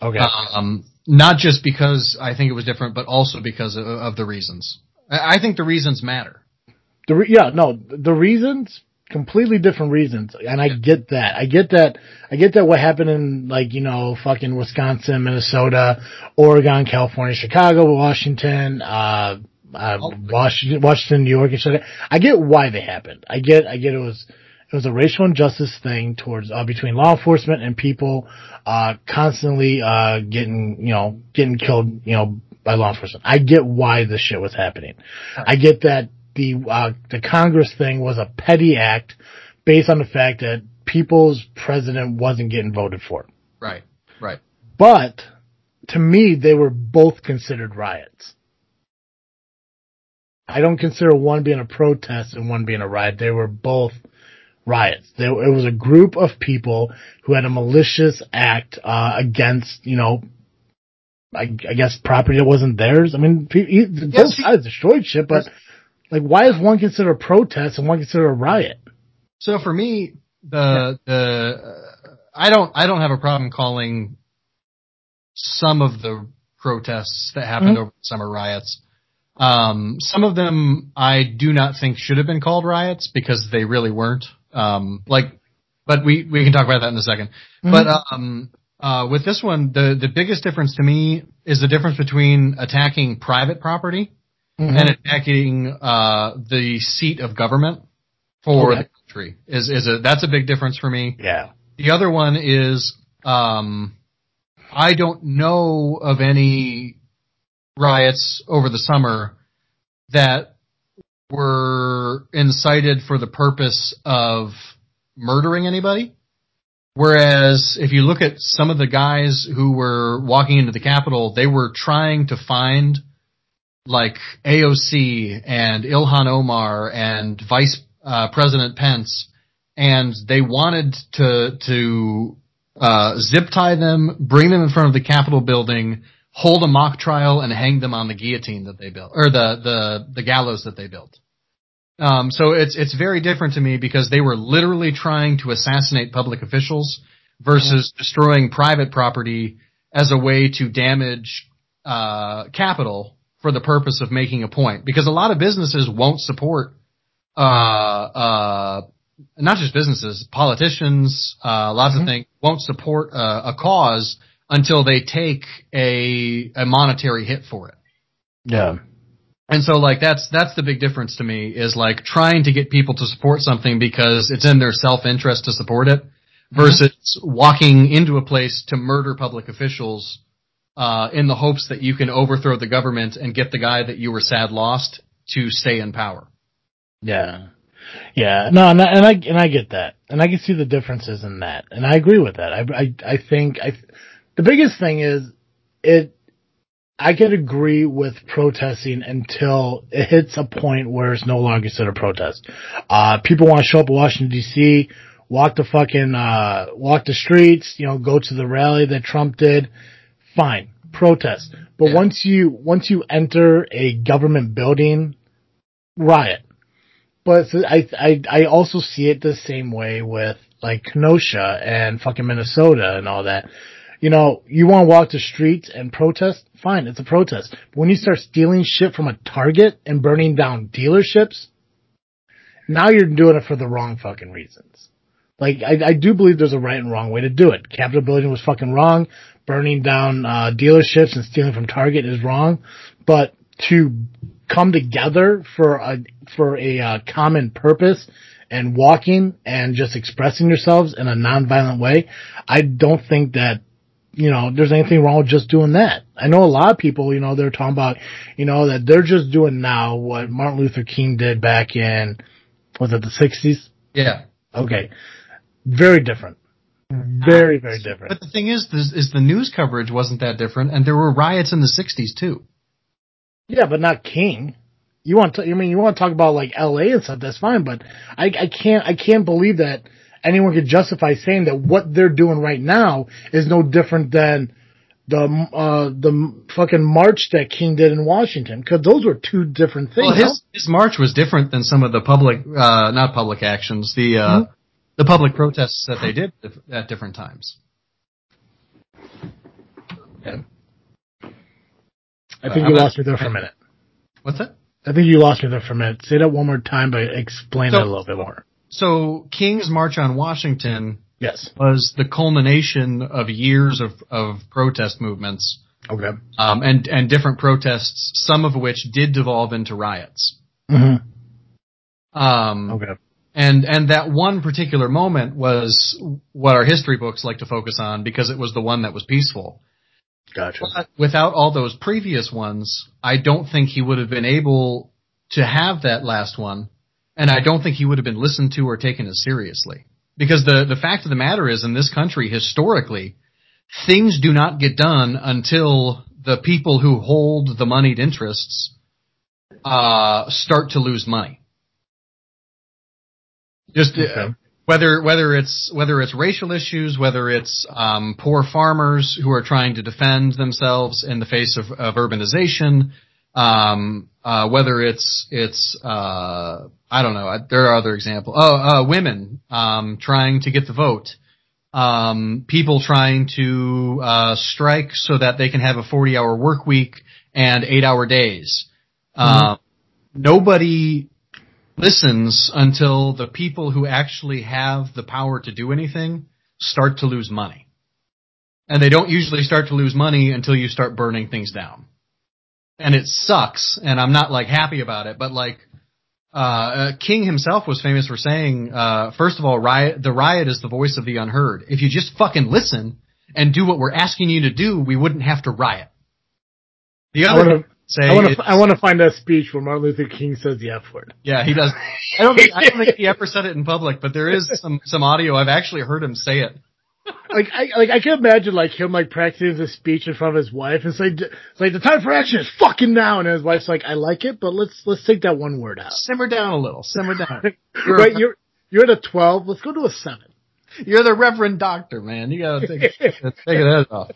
Speaker 1: Okay.
Speaker 2: Um, not just because I think it was different, but also because of, of the reasons. I I think the reasons matter.
Speaker 1: The re- yeah, no, the reasons completely different reasons, and I get that. I get that. I get that. What happened in like you know fucking Wisconsin, Minnesota, Oregon, California, Chicago, Washington, uh, uh Washington, Washington, New York, and shit. I get why they happened. I get. I get it was. It was a racial injustice thing towards uh, between law enforcement and people uh, constantly uh, getting you know getting killed you know by law enforcement. I get why this shit was happening. I get that the uh, the Congress thing was a petty act based on the fact that people's president wasn't getting voted for.
Speaker 2: Right. Right.
Speaker 1: But to me, they were both considered riots. I don't consider one being a protest and one being a riot. They were both riots. There, it was a group of people who had a malicious act uh, against, you know, I, I guess property that wasn't theirs. I mean, both
Speaker 2: he-
Speaker 1: sides destroyed shit, but like, why is one considered a protest and one considered a riot?
Speaker 2: So for me, the the uh, I don't I don't have a problem calling some of the protests that happened
Speaker 1: Mhm.
Speaker 2: over the summer riots. Um, some of them I do not think should have been called riots because they really weren't. Um, like, but we we can talk about that in a 2nd But um, uh, with this one, the the biggest difference to me is the difference between attacking private property
Speaker 1: Mhm.
Speaker 2: and attacking uh, the seat of government for
Speaker 1: Okay.
Speaker 2: the country is is a that's a big difference for me.
Speaker 1: yeah.
Speaker 2: The other one is um, I don't know of any riots over the summer that were incited for the purpose of murdering anybody. Whereas if you look at some of the guys who were walking into the Capitol, they were trying to find like AOC and Ilhan Omar and Vice uh, President Pence, and they wanted to to uh, zip tie them, bring them in front of the Capitol building, hold a mock trial and hang them on the guillotine that they built or the the the gallows that they built. Um, so it's it's very different to me because they were literally trying to assassinate public officials versus destroying private property as a way to damage uh, capital for the purpose of making a point. Because a lot of businesses won't support uh, uh, not just businesses, politicians, uh, lots mm-hmm. of things won't support a, a, cause until they take a a monetary hit for it.
Speaker 1: Yeah.
Speaker 2: And so like that's that's the big difference to me is like trying to get people to support something because it's in their self interest to support it versus mm-hmm. walking into a place to murder public officials uh, in the hopes that you can overthrow the government and get the guy that you were sad lost to stay in power.
Speaker 1: Yeah. Yeah, no, and I, and I and I get that, and I can see the differences in that, and I agree with that. I I, I think I, the biggest thing is it. I can agree with protesting until it hits a point where it's no longer considered a protest. Uh, people want to show up in Washington D.C., walk the fucking uh, walk the streets, you know, go to the rally that Trump did. Fine, protest. But yeah. once you once you enter a government building, riot but I, I, I also see it the same way with like Kenosha and fucking Minnesota and all that. You know, you want to walk the streets and protest? Fine, it's a protest. But when you start stealing shit from a Target and burning down dealerships, now you're doing it for the wrong fucking reasons. Like, I, I do believe there's a right and wrong way to do it. Capitol building was fucking wrong. Burning down, uh, dealerships and stealing from Target is wrong. But to come together for a for a uh, common purpose and walking and just expressing yourselves in a nonviolent way, I don't think that you know there's anything wrong with just doing that. I know a lot of people, you know, they're talking about, you know, that they're just doing now what Martin Luther King did back in was it the 60s?
Speaker 2: Yeah.
Speaker 1: Okay. Very different. Very, very different.
Speaker 2: But the thing is, is, is the news coverage wasn't that different, and there were riots in the '60s too.
Speaker 1: Yeah, but not King. You want to, I mean, you want to talk about like LA and stuff, that's fine, but I, I can't, I can't believe that anyone could justify saying that what they're doing right now is no different than the, uh, the fucking march that King did in Washington, cause those were two different things.
Speaker 2: Well, his, his march was different than some of the public, uh, not public actions, the, uh, mm-hmm. The public protests that they did at different times.
Speaker 1: Yeah. I think uh, you lost me there for a minute.
Speaker 2: What's that?
Speaker 1: I think you lost me there for a minute. Say that one more time, but explain so, it a little bit more.
Speaker 2: So King's March on Washington
Speaker 1: yes.
Speaker 2: was the culmination of years of, of protest movements.
Speaker 1: Okay.
Speaker 2: Um, and, and different protests, some of which did devolve into riots.
Speaker 1: Mm-hmm.
Speaker 2: Um,
Speaker 1: okay.
Speaker 2: And, and that one particular moment was what our history books like to focus on because it was the one that was peaceful.
Speaker 1: Gotcha.
Speaker 2: But without all those previous ones, I don't think he would have been able to have that last one, and I don't think he would have been listened to or taken as seriously. Because the, the fact of the matter is, in this country, historically, things do not get done until the people who hold the moneyed interests uh, start to lose money. Just uh, okay whether whether it's whether it's racial issues, whether it's um, poor farmers who are trying to defend themselves in the face of, of urbanization, um, uh, whether it's it's uh, I don't know. There are other examples. Oh, uh, women um, trying to get the vote. Um, people trying to uh, strike so that they can have a 40-hour work week and eight-hour days. Mm-hmm. Uh, nobody listens until the people who actually have the power to do anything start to lose money. And they don't usually start to lose money until you start burning things down. And it sucks, and I'm not like happy about it, but like, uh, uh, King himself was famous for saying, uh, first of all, riot, the riot is the voice of the unheard. If you just fucking listen and do what we're asking you to do, we wouldn't have to riot. The other,
Speaker 1: say. I want to. I want to find that speech where Martin Luther King says the F word.
Speaker 2: Yeah, he does. I don't. Think, I don't think he ever said it in public, but there is some some audio. I've actually heard him say it.
Speaker 1: like I like I can imagine like him like practicing his speech in front of his wife and say it's like the time for action is fucking now and his wife's like I like it but let's let's take that one word out.
Speaker 2: Simmer down a little. Simmer down.
Speaker 1: you're right, you're you're at a twelve. Let's go to a seven.
Speaker 2: You're the Reverend Doctor, man. You gotta take take it off.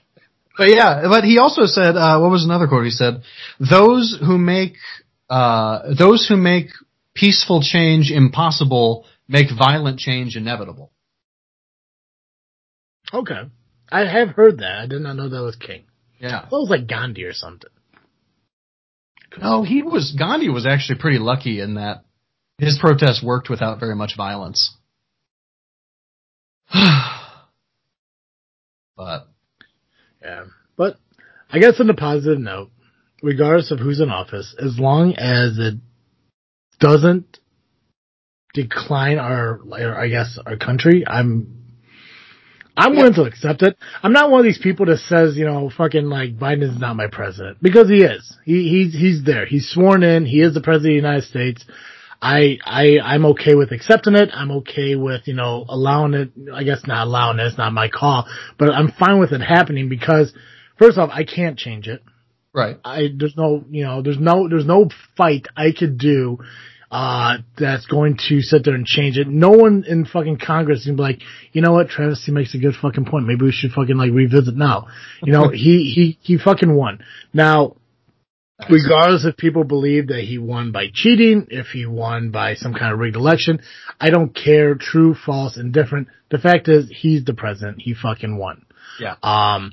Speaker 2: But yeah, but he also said, uh, what was another quote he said? Those who make, uh, those who make peaceful change impossible make violent change inevitable.
Speaker 1: Okay. I have heard that. I did not know that was King.
Speaker 2: Yeah.
Speaker 1: That was like Gandhi or something.
Speaker 2: No, he was, Gandhi was actually pretty lucky in that his protest worked without very much violence. but.
Speaker 1: Yeah. But I guess on a positive note, regardless of who's in office, as long as it doesn't decline our, I guess, our country, I'm I'm willing to accept it. I'm not one of these people that says, you know, fucking like Biden's not my president because he is. He he's he's there. He's sworn in. He is the president of the United States. I I I'm okay with accepting it. I'm okay with you know allowing it. I guess not allowing it. It's not my call, but I'm fine with it happening because first off, I can't change it.
Speaker 2: Right.
Speaker 1: I there's no you know there's no there's no fight I could do uh, that's going to sit there and change it. No one in fucking Congress can be like, you know what, Travis, he makes a good fucking point. Maybe we should fucking like revisit now. You know, he, he, he fucking won. Now, regardless if people believe that he won by cheating, if he won by some kind of rigged election, I don't care, true, false, indifferent. The fact is, he's the president. He fucking won.
Speaker 2: Yeah.
Speaker 1: Um,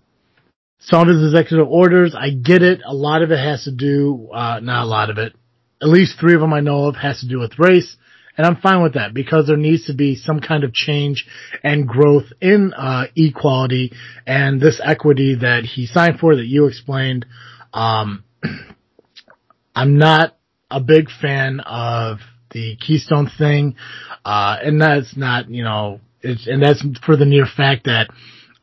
Speaker 1: his executive orders, I get it. A lot of it has to do, uh, not a lot of it, at least three of them I know of has to do with race. And I'm fine with that because there needs to be some kind of change and growth in uh, equality and this equity that he signed for that you explained. Um, I'm not a big fan of the Keystone thing, uh, and that's not you know, it's and that's for the near fact that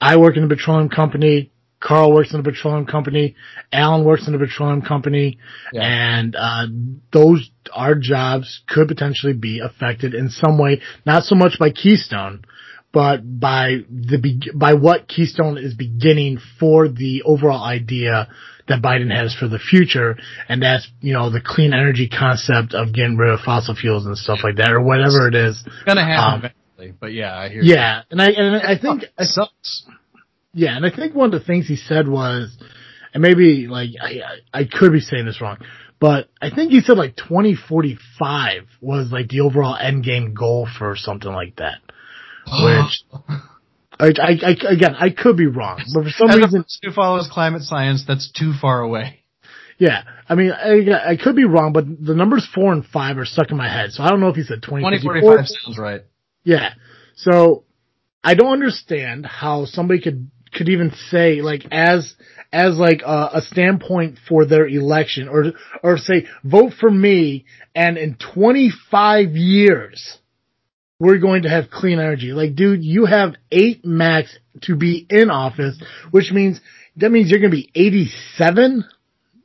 Speaker 1: I work in a petroleum company. Carl works in a petroleum company. Alan works in a petroleum company.
Speaker 2: Yeah.
Speaker 1: And, uh, those, our jobs could potentially be affected in some way, not so much by Keystone, but by the, by what Keystone is beginning for the overall idea that Biden has for the future. And that's, you know, the clean energy concept of getting rid of fossil fuels and stuff like that or whatever it is.
Speaker 2: It's gonna happen
Speaker 1: Um,
Speaker 2: eventually, but yeah, I hear you.
Speaker 1: Yeah. And I, and I think,
Speaker 2: It sucks.
Speaker 1: yeah, and I think one of the things he said was, and maybe like I I I could be saying this wrong, but I think he said like 2045 was like the overall end game goal for something like that. Which I, I, I again I could be wrong, but for some
Speaker 2: As
Speaker 1: reason,
Speaker 2: who follows climate science, that's too far away.
Speaker 1: yeah. I mean, I, I could be wrong, but the numbers four and five are stuck in my head, so I don't know if he said 2045.
Speaker 2: 2045 sounds right.
Speaker 1: Yeah. So I don't understand how somebody could could even say like as as like a, a standpoint for their election or or say vote for me and in 25 years we're going to have clean energy. Like dude, you have 8 max to be in office, which means that means you're going to be 87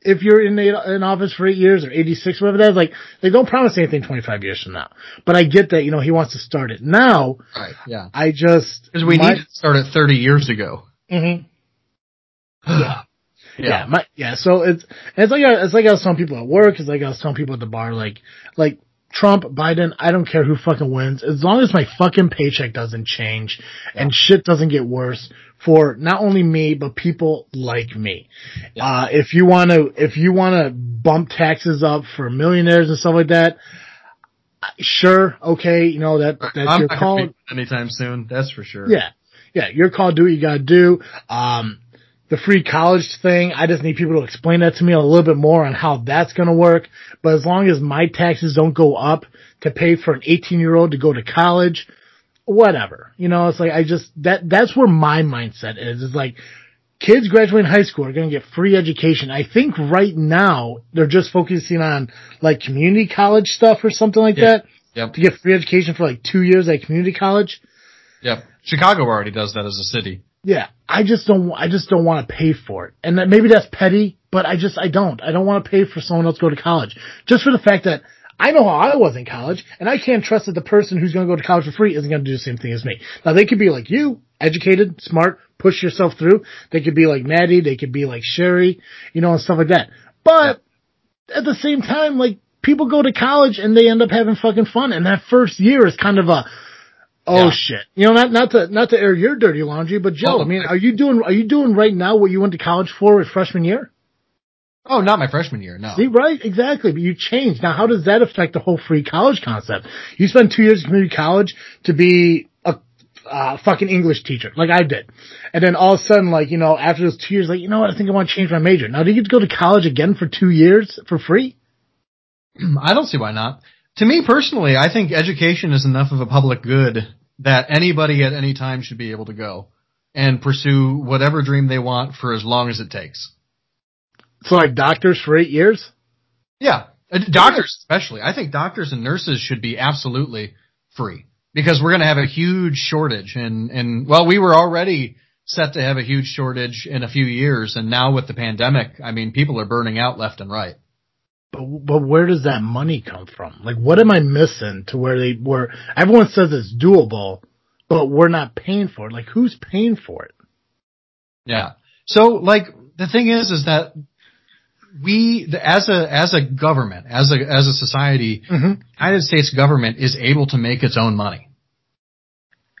Speaker 1: if you're in in office for eight years or 86, whatever that is, like, they don't promise anything 25 years from now. But I get that, you know, he wants to start it now.
Speaker 2: Right. Yeah.
Speaker 1: I just,
Speaker 2: Because we
Speaker 1: my-
Speaker 2: need to start it 30 years ago.
Speaker 1: Mm-hmm.
Speaker 2: yeah.
Speaker 1: Yeah, my, yeah. So it's it's like I, it's like I was telling people at work. It's like I was telling people at the bar. Like like Trump, Biden. I don't care who fucking wins, as long as my fucking paycheck doesn't change and shit doesn't get worse for not only me but people like me. Uh, if you want to if you want to bump taxes up for millionaires and stuff like that, sure, okay, you know that that's
Speaker 2: I'm
Speaker 1: your call.
Speaker 2: anytime soon. That's for sure.
Speaker 1: Yeah. Yeah. Your call, do what you gotta do. Um, the free college thing, I just need people to explain that to me a little bit more on how that's gonna work. But as long as my taxes don't go up to pay for an 18 year old to go to college, whatever. You know, it's like, I just, that, that's where my mindset is. It's like, kids graduating high school are going to get free education. I think right now they're just focusing on like community college stuff or something like
Speaker 2: Yeah.
Speaker 1: that
Speaker 2: Yep.
Speaker 1: to get free education for like two years at community college.
Speaker 2: Yep. Chicago already does that as a city.
Speaker 1: Yeah, I just don't. I just don't want to pay for it, and that maybe that's petty, but I just I don't. I don't want to pay for someone else to go to college just for the fact that I know how I was in college, and I can't trust that the person who's going to go to college for free isn't going to do the same thing as me. Now they could be like you, educated, smart, push yourself through. They could be like Maddie. They could be like Sherry, you know, and stuff like that. But at the same time, like people go to college and they end up having fucking fun, and that first year is kind of a Oh
Speaker 2: Yeah.
Speaker 1: shit! You know, not not to not to air your dirty laundry, but Joe,
Speaker 2: Oh,
Speaker 1: I mean, are you doing are you doing right now what you went to college for with freshman year?
Speaker 2: Oh, not my freshman year. No.
Speaker 1: See, right? Exactly. But you changed. Now, how does that affect the whole free college concept? You spent two years in community college to be a uh, fucking English teacher, like I did. And then all of a sudden, like, you know, after those two years, like, you know what? I think I want to change my major. Now, do you get to go to college again for two years for free?
Speaker 2: I don't see why not. To me personally, I think education is enough of a public good that anybody at any time should be able to go and pursue whatever dream they want for as long as it takes.
Speaker 1: So, like, doctors for eight years?
Speaker 2: Yeah. Uh, Doctors especially. I think doctors and nurses should be absolutely free because we're going to have a huge shortage and, and well, we were already set to have a huge shortage in a few years. And now with the pandemic, I mean, people are burning out left and right.
Speaker 1: But, but where does that money come from? Like, what am I missing to where they, where everyone says it's doable, but we're not paying for it? Like, who's paying for it?
Speaker 2: Yeah. So like the thing is, is that we, as a, as a government, as a, as a society,
Speaker 1: Mm-hmm.
Speaker 2: United States government is able to make its own money.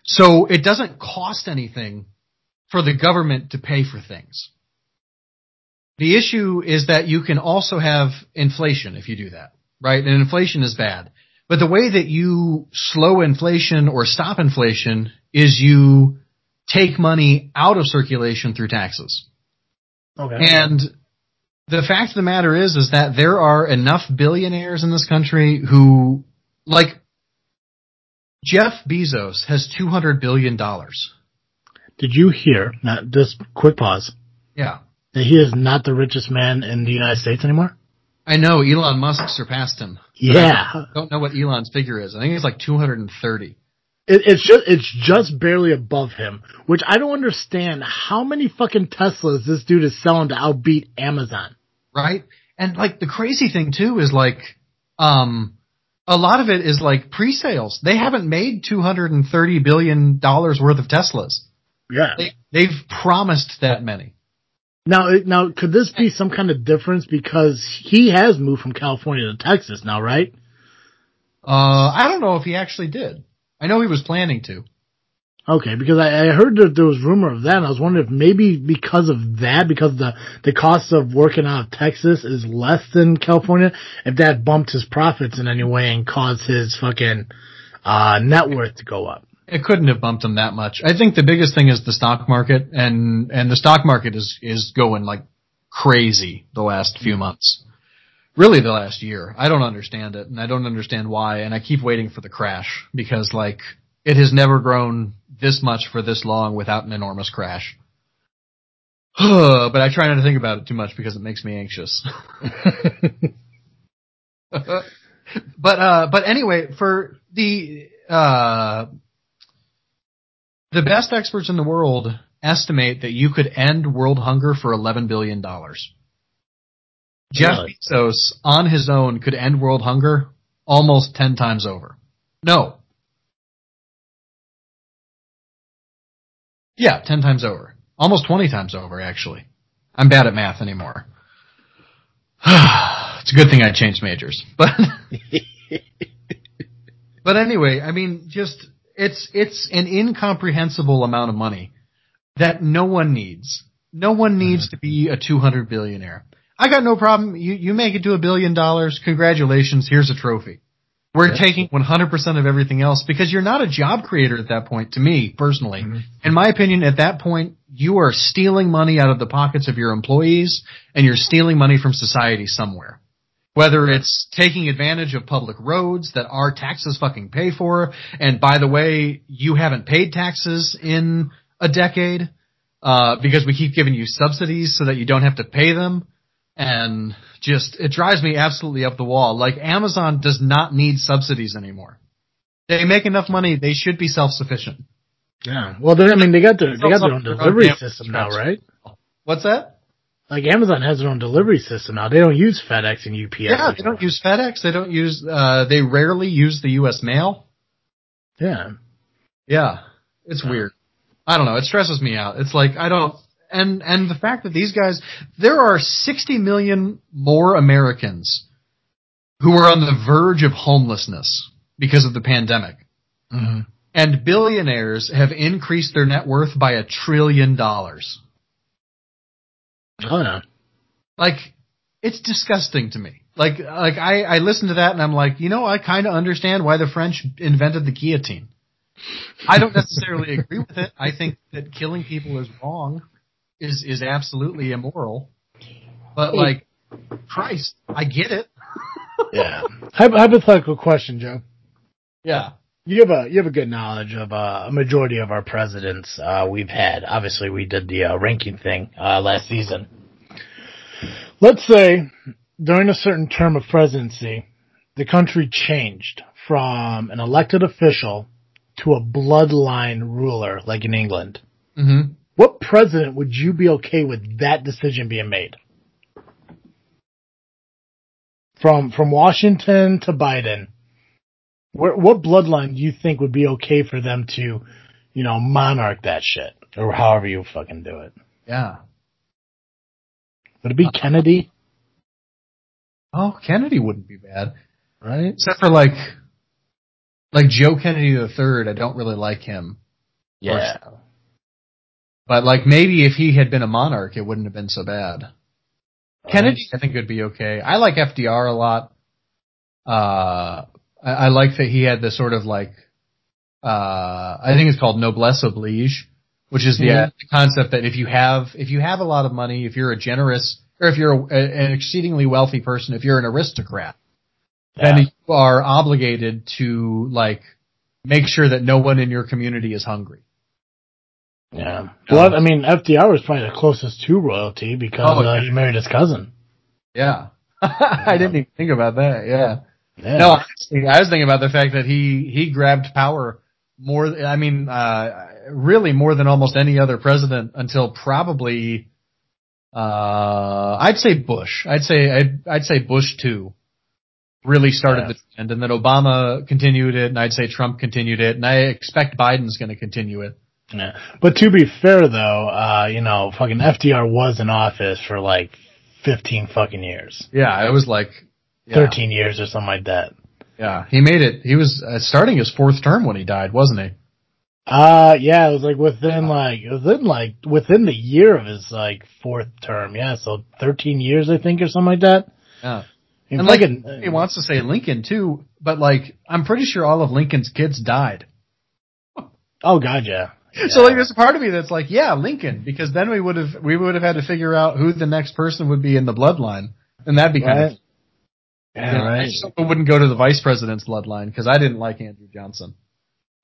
Speaker 2: So it doesn't cost anything for the government to pay for things. The issue is that you can also have inflation if you do that, right? And inflation is bad. But the way that you slow inflation or stop inflation is you take money out of circulation through taxes.
Speaker 1: Okay.
Speaker 2: And the fact of the matter is, is that there are enough billionaires in this country who, like, Jeff Bezos has two hundred billion dollars.
Speaker 1: Did you hear, not just quick pause,
Speaker 2: Yeah,
Speaker 1: that he is not the richest man in the United States anymore?
Speaker 2: I know Elon Musk surpassed him.
Speaker 1: Yeah.
Speaker 2: I don't know what Elon's figure is. I think it's like two hundred and thirty.
Speaker 1: It, it's just, it's just barely above him, which I don't understand how many fucking Teslas this dude is selling to outbeat Amazon.
Speaker 2: right? And like the crazy thing too is like, um, a lot of it is like pre-sales. They haven't made two hundred and thirty billion dollars worth of Teslas.
Speaker 1: Yeah.
Speaker 2: They, they've promised that many.
Speaker 1: Now, now, could this be some kind of difference because he has moved from California to Texas now, right?
Speaker 2: Uh, I don't know if he actually did. I know he was planning to.
Speaker 1: Okay, because I, I heard that there was rumor of that, and I was wondering if maybe because of that, because the the cost of working out of Texas is less than California, if that bumped his profits in any way and caused his fucking uh net worth to go up.
Speaker 2: It couldn't have bumped him that much. I think the biggest thing is the stock market, and and the stock market is is going like crazy the last few months. Really, the last year. I don't understand it, and I don't understand why. And I keep waiting for the crash because like it has never grown this much for this long without an enormous crash. but I try not to think about it too much because it makes me anxious. but uh but anyway, for the uh the best experts in the world estimate that you could end world hunger for 11 billion dollars. Jeff
Speaker 1: Really?
Speaker 2: Bezos on his own could end world hunger almost 10 times over. No. Yeah, 10 times over. Almost 20 times over actually. I'm bad at math anymore. it's a good thing I changed majors. But But anyway, I mean, just it's it's an incomprehensible amount of money that no one needs. No one needs mm-hmm. to be a 200 billionaire. I got no problem. You you make it to a billion dollars. Congratulations. Here's a trophy. We're
Speaker 1: Yes.
Speaker 2: taking 100% of everything else because you're not a job creator at that point to me personally. Mm-hmm. In my opinion, at that point, you are stealing money out of the pockets of your employees and you're stealing money from society somewhere. Whether it's taking advantage of public roads that our taxes fucking pay for, and by the way, you haven't paid taxes in a decade, uh, because we keep giving you subsidies so that you don't have to pay them, and just, it drives me absolutely up the wall. Like Amazon does not need subsidies anymore. They make enough money, they should be self-sufficient.
Speaker 1: Yeah. Well, they- I mean, they got their they got their own delivery system now, right?
Speaker 2: What's that?
Speaker 1: Like Amazon has their own delivery system now. They don't use FedEx and UPS.
Speaker 2: Yeah, they don't use FedEx, they don't use, uh, they rarely use the US mail.
Speaker 1: Yeah.
Speaker 2: Yeah, it's
Speaker 1: Yeah.
Speaker 2: weird. I don't know. It stresses me out. It's like I don't, and and the fact that these guys, there are 60 million more Americans who are on the verge of homelessness because of the pandemic,
Speaker 1: hmm
Speaker 2: and billionaires have increased their net worth by a trillion dollars.
Speaker 1: Oh no.
Speaker 2: Like, it's disgusting to me. Like, like I, I listen to that and I'm like, you know, I kind of understand why the French invented the guillotine. I don't necessarily agree with it. I think that killing people is wrong, is is absolutely immoral. But like, Christ, I get it.
Speaker 1: Yeah. Hypothetical question, Joe.
Speaker 2: Yeah.
Speaker 1: You have a you have a good knowledge of uh, a majority of our presidents uh, we've had. Obviously, we did the uh, ranking thing uh, last season. Let's say during a certain term of presidency, the country changed from an elected official to a bloodline ruler, like in England.
Speaker 2: Mm-hmm.
Speaker 1: What president would you be okay with that decision being made? From from Washington to Biden, where, what bloodline do you think would be okay for them to, you know, monarch that shit or however you fucking do it?
Speaker 2: Yeah.
Speaker 1: Would it be Kennedy?
Speaker 2: Oh, Kennedy wouldn't be bad,
Speaker 1: Right?
Speaker 2: except for like, like Joe Kennedy the third. I don't really like him,
Speaker 1: Yeah.
Speaker 2: but like maybe if he had been a monarch, it wouldn't have been so bad. Kennedy, I think it would be okay. I like FDR a lot. Uh, I, I like that he had the sort of like, uh, I think it's called noblesse oblige, which is the,
Speaker 1: Mhm.
Speaker 2: concept that if you have, if you have a lot of money, if you're a generous, or if you're a, an exceedingly wealthy person, if you're an aristocrat, then you are obligated to like make sure that no one in your community is hungry.
Speaker 1: Yeah. Well, I mean, FDR was probably the closest to royalty because
Speaker 2: Oh,
Speaker 1: uh, he married his cousin.
Speaker 2: Yeah. I didn't even think about that. Yeah.
Speaker 1: Yeah.
Speaker 2: No, honestly, I was thinking about the fact that he he grabbed power more. I mean, uh, really more than almost any other president until probably. Uh, I'd say Bush. I'd say I'd, I'd say Bush too. Really started
Speaker 1: Yeah.
Speaker 2: the trend, and then Obama continued it, and I'd say Trump continued it, and I expect Biden's going to continue it.
Speaker 1: Yeah. But to be fair though, uh, you know, fucking FDR was in office for like 15 fucking years.
Speaker 2: Yeah, it was like yeah,
Speaker 1: 13 years or something like that.
Speaker 2: Yeah, he made it. He was uh, starting his fourth term when he died, wasn't he?
Speaker 1: Uh, yeah, it was like within like, within like, within the year of his like fourth term. Yeah. So 13 years, I think, or something like that.
Speaker 2: Yeah.
Speaker 1: In
Speaker 2: And like
Speaker 1: fucking-
Speaker 2: he wants to say Lincoln too, but like I'm pretty sure all of Lincoln's kids died.
Speaker 1: oh god, yeah.
Speaker 2: So like there's a part of me that's like, yeah, Lincoln, because then we would have we would have had to figure out who the next person would be in the bloodline, and that'd be kind
Speaker 1: Right.
Speaker 2: of
Speaker 1: Yeah,
Speaker 2: you know, I just hope it wouldn't go to the vice president's bloodline because I didn't like Andrew Johnson.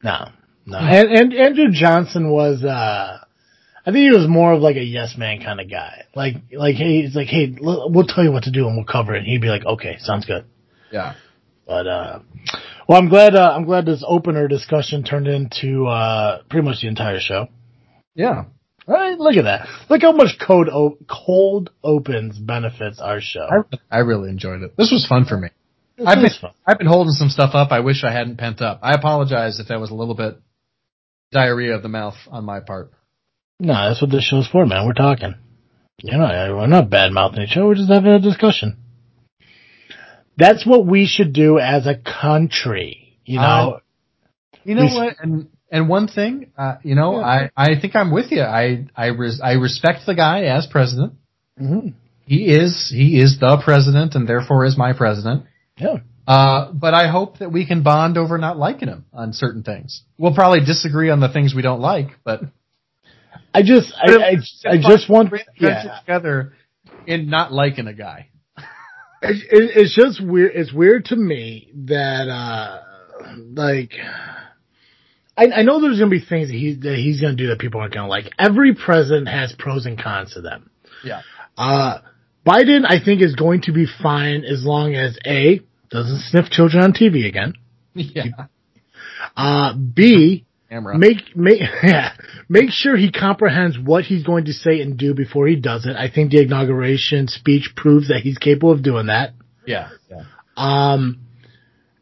Speaker 1: No, no. And, and Andrew Johnson was, uh, I think he was more of like a yes man kind of guy. Like, like, hey, he's like, hey, l- we'll tell you what to do and we'll cover it. And he'd be like, okay, sounds good.
Speaker 2: Yeah.
Speaker 1: But, uh, well, I'm glad, uh, I'm glad this opener discussion turned into, uh, pretty much the entire show.
Speaker 2: Yeah.
Speaker 1: Right, look at that. Look how much code o- cold opens benefits our show.
Speaker 2: I, I really enjoyed it. This was fun for me.
Speaker 1: This
Speaker 2: I've been,
Speaker 1: fun.
Speaker 2: I've been holding some stuff up I wish I hadn't pent up. I apologize if that was a little bit diarrhea of the mouth on my part.
Speaker 1: No, that's what this show's for, man. We're talking. You know, we're not bad mouthing each other. We're just having a discussion. That's what we should do as a country. You know,
Speaker 2: You know
Speaker 1: We
Speaker 2: what? And and one thing, uh, you know,
Speaker 1: Yeah.
Speaker 2: I I think I'm with you. I I res- I respect the guy as president.
Speaker 1: Mhm.
Speaker 2: He is he is the president, and therefore is my president.
Speaker 1: yeah.
Speaker 2: Uh, but I hope that we can bond over not liking him on certain things. We'll probably disagree on the things we don't like, but
Speaker 1: I just, I, I, I just want, yeah.
Speaker 2: together in not liking a guy.
Speaker 1: It, it, it's just weird. It's weird to me that, uh, like, I, I know there's gonna be things that he that he's gonna do that people aren't gonna like. Every president has pros and cons to them.
Speaker 2: Yeah.
Speaker 1: Uh, Biden, I think, is going to be fine as long as A, doesn't sniff children on TV again.
Speaker 2: Yeah.
Speaker 1: Uh, B,
Speaker 2: Camera.
Speaker 1: make, make, yeah, make sure he comprehends what he's going to say and do before he does it. I think the inauguration speech proves that he's capable of doing that.
Speaker 2: yeah. Yeah.
Speaker 1: Um,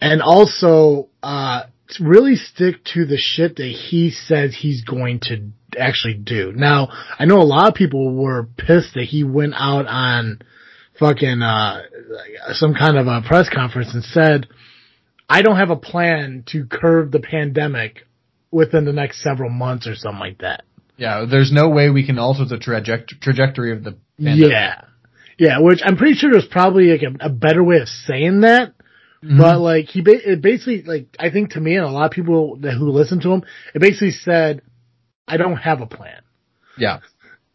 Speaker 1: and also, uh, to really stick to the shit that he says he's going to actually do. Now, I know a lot of people were pissed that he went out on fucking, uh, some kind of a press conference and said, I don't have a plan to curb the pandemic within the next several months or something like that.
Speaker 2: Yeah, there's no way we can alter the traject- trajectory of the pandemic.
Speaker 1: Yeah. Yeah, which I'm pretty sure there's probably like a, a better way of saying that.
Speaker 2: Mhm.
Speaker 1: But like he ba- it basically like I think to me and a lot of people that who listen to him, it basically said, "I don't have a plan."
Speaker 2: yeah.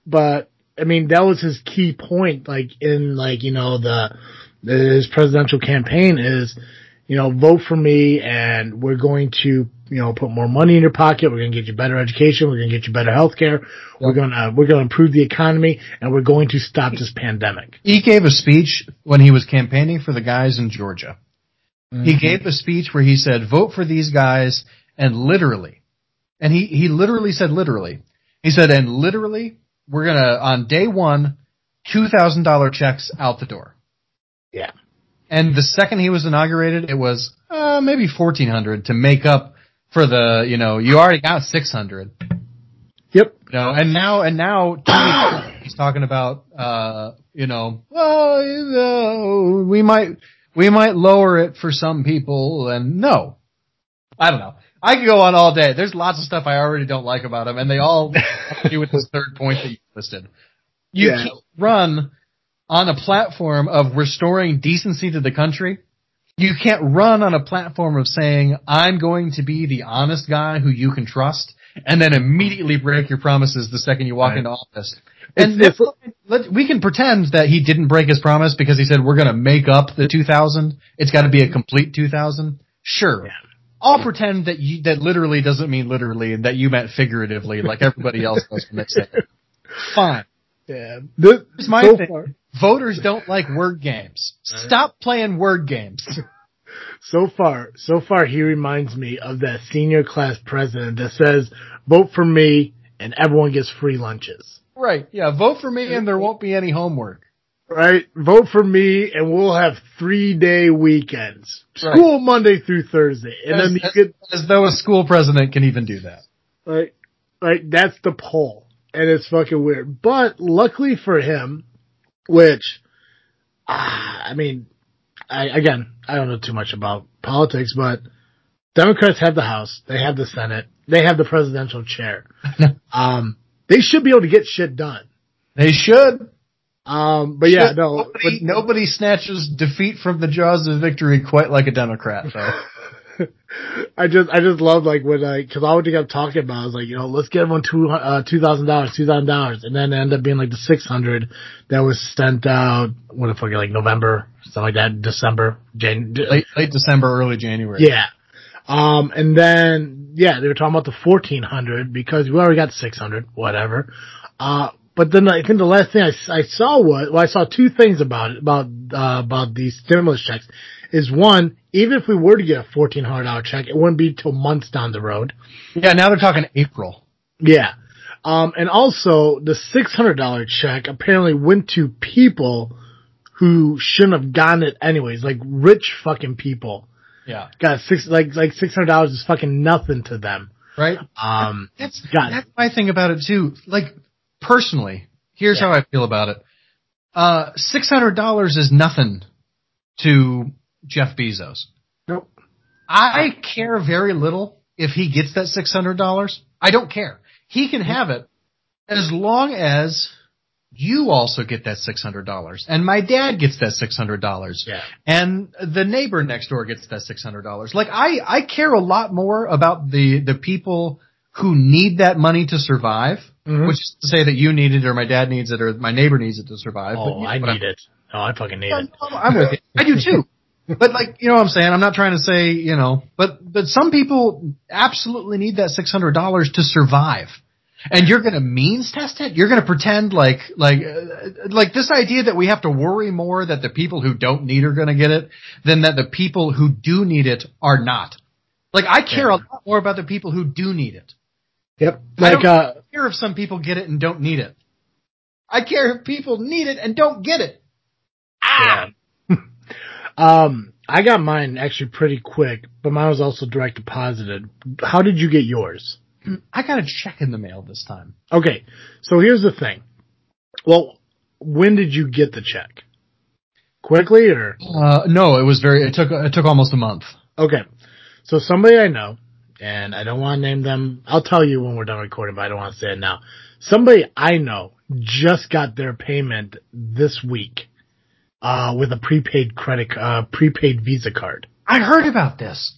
Speaker 1: But I mean that was his key point, like in like you know the his presidential campaign is, you know, vote for me and we're going to you know put more money in your pocket. We're going to get you better education. We're going to get you better health care. We're gonna we're gonna improve the economy and we're going to stop this pandemic.
Speaker 2: He gave a speech when he was campaigning for the guys in Georgia. He gave a speech where he said, vote for these guys and literally, and he, he literally said literally, he said, and literally, we're gonna, on day one, $2,000 checks out the door.
Speaker 1: Yeah.
Speaker 2: And the second he was inaugurated, it was, uh, maybe 1400 to make up for the, you know, you already got 600.
Speaker 1: Yep.
Speaker 2: You know, and now, and now, two weeks later, he's talking about, uh, you know, well, you know, we might, we might lower it for some people, and no, I don't know. I could go on all day. There's lots of stuff I already don't like about him, and they all do with this third point that you listed. You
Speaker 1: Yeah.
Speaker 2: can't run on a platform of restoring decency to the country. You can't run on a platform of saying, I'm going to be the honest guy who you can trust, and then immediately break your promises the second you walk
Speaker 1: Right.
Speaker 2: into office. And never mind, let, we can pretend that he didn't break his promise because he said we're going to make up the 2000. It's got to be a complete 2000. Sure.
Speaker 1: Yeah.
Speaker 2: I'll pretend that you, that literally doesn't mean literally and that you meant figuratively like everybody else does when they say it. Fine.
Speaker 1: Yeah. This,
Speaker 2: Here's my
Speaker 1: so
Speaker 2: thing.
Speaker 1: far,
Speaker 2: Voters don't like word games. Stop playing word games.
Speaker 1: so far, so far, he reminds me of that senior class president that says, "Vote for me, and everyone gets free lunches."
Speaker 2: Right. Yeah. Vote for me and there won't be any homework.
Speaker 1: Right? Vote for me, and we'll have three day weekends.
Speaker 2: Right.
Speaker 1: School Monday through Thursday, and
Speaker 2: As,
Speaker 1: then you
Speaker 2: as-
Speaker 1: get
Speaker 2: as though a school president can even do that.
Speaker 1: like, like that's the poll, and it's fucking weird. But luckily for him, which, ah, I mean, I again, I don't know too much about politics, but Democrats have the House, they have the Senate, they have the presidential chair. um, they should be able to get shit done.
Speaker 2: They should.
Speaker 1: Um, but yeah,
Speaker 2: Should-
Speaker 1: no,
Speaker 2: Nobody, nobody snatches defeat from the jaws of victory quite like a Democrat, though.
Speaker 1: I just, I just love like when I, cause all we kept talking about I was like, you know, let's get everyone two, uh, two thousand dollars, two thousand dollars, and then it ended up being like the six hundred that was sent out. What the fuck, like November, something like that, December, Jan,
Speaker 2: late, late December, early January.
Speaker 1: yeah. Um, and then yeah, they were talking about the fourteen hundred because we already got six hundred, whatever. Uh, but then I think the last thing I, I saw was, well, I saw two things about it, about, uh, about these stimulus checks. Is one, even if we were to get a fourteen hundred dollar check, it wouldn't be till months down the road.
Speaker 2: Yeah, now they're talking April.
Speaker 1: Yeah. Um, and also the six hundred dollar check apparently went to people who shouldn't have gotten it anyways, like rich fucking people
Speaker 2: Yeah.
Speaker 1: got six like like six hundred dollars is fucking nothing to them.
Speaker 2: Right?
Speaker 1: Um,
Speaker 2: That's,
Speaker 1: God.
Speaker 2: that's my thing about it too. Like, personally, here's
Speaker 1: Yeah.
Speaker 2: how I feel about it. Uh, $600 is nothing to Jeff Bezos.
Speaker 1: nope.
Speaker 2: I care very little if he gets that $600. I don't care. He can have it as long as you also get that $600 and my dad gets that $600
Speaker 1: Yeah.
Speaker 2: and the neighbor next door gets that $600. Like I, I care a lot more about the, the people who need that money to survive,
Speaker 1: Mhm.
Speaker 2: which is to say that you need it or my dad needs it or my neighbor needs it to survive.
Speaker 1: Oh, I need it. Oh, I fucking need
Speaker 2: Yeah,
Speaker 1: it.
Speaker 2: no, I'm with you. I do too. But like, you know what I'm saying? I'm not trying to say, you know, but, but some people absolutely need that $600 to survive. And you're gonna means test it? You're gonna pretend like, like, uh, like this idea that we have to worry more that the people who don't need are gonna get it than that the people who do need it are not. Like, I care a lot more about the people who do need it.
Speaker 1: Yep.
Speaker 2: I
Speaker 1: Like
Speaker 2: don't
Speaker 1: uh,
Speaker 2: care if some people get it and don't need it. I care if people need it and don't get it.
Speaker 1: yeah. um, I got mine actually pretty quick, but mine was also direct deposited. How did you get yours?
Speaker 2: I got a check in the mail this time.
Speaker 1: Okay, so here's the thing. Well, when did you get the check? Quickly or?
Speaker 2: Uh, no, it was very. It took it took almost a month.
Speaker 1: Okay. So somebody I know, and I don't want to name them. I'll tell you when we're done recording, but I don't want to say it now. Somebody I know just got their payment this week, uh, with a prepaid credit, uh, prepaid Visa card.
Speaker 2: I heard about this.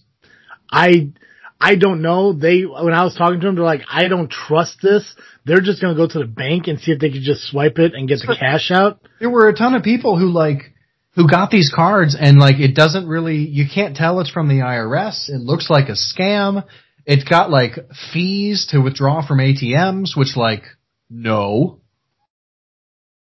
Speaker 1: I, I don't know. They, when I was talking to them, they're like, I don't trust this. They're just going to go to the bank and see if they can just swipe it and get the cash out.
Speaker 2: There were a ton of people who like, who got these cards and like it doesn't really, you can't tell it's from the IRS. It looks like a scam. It's got like fees to withdraw from ATMs, which like, no.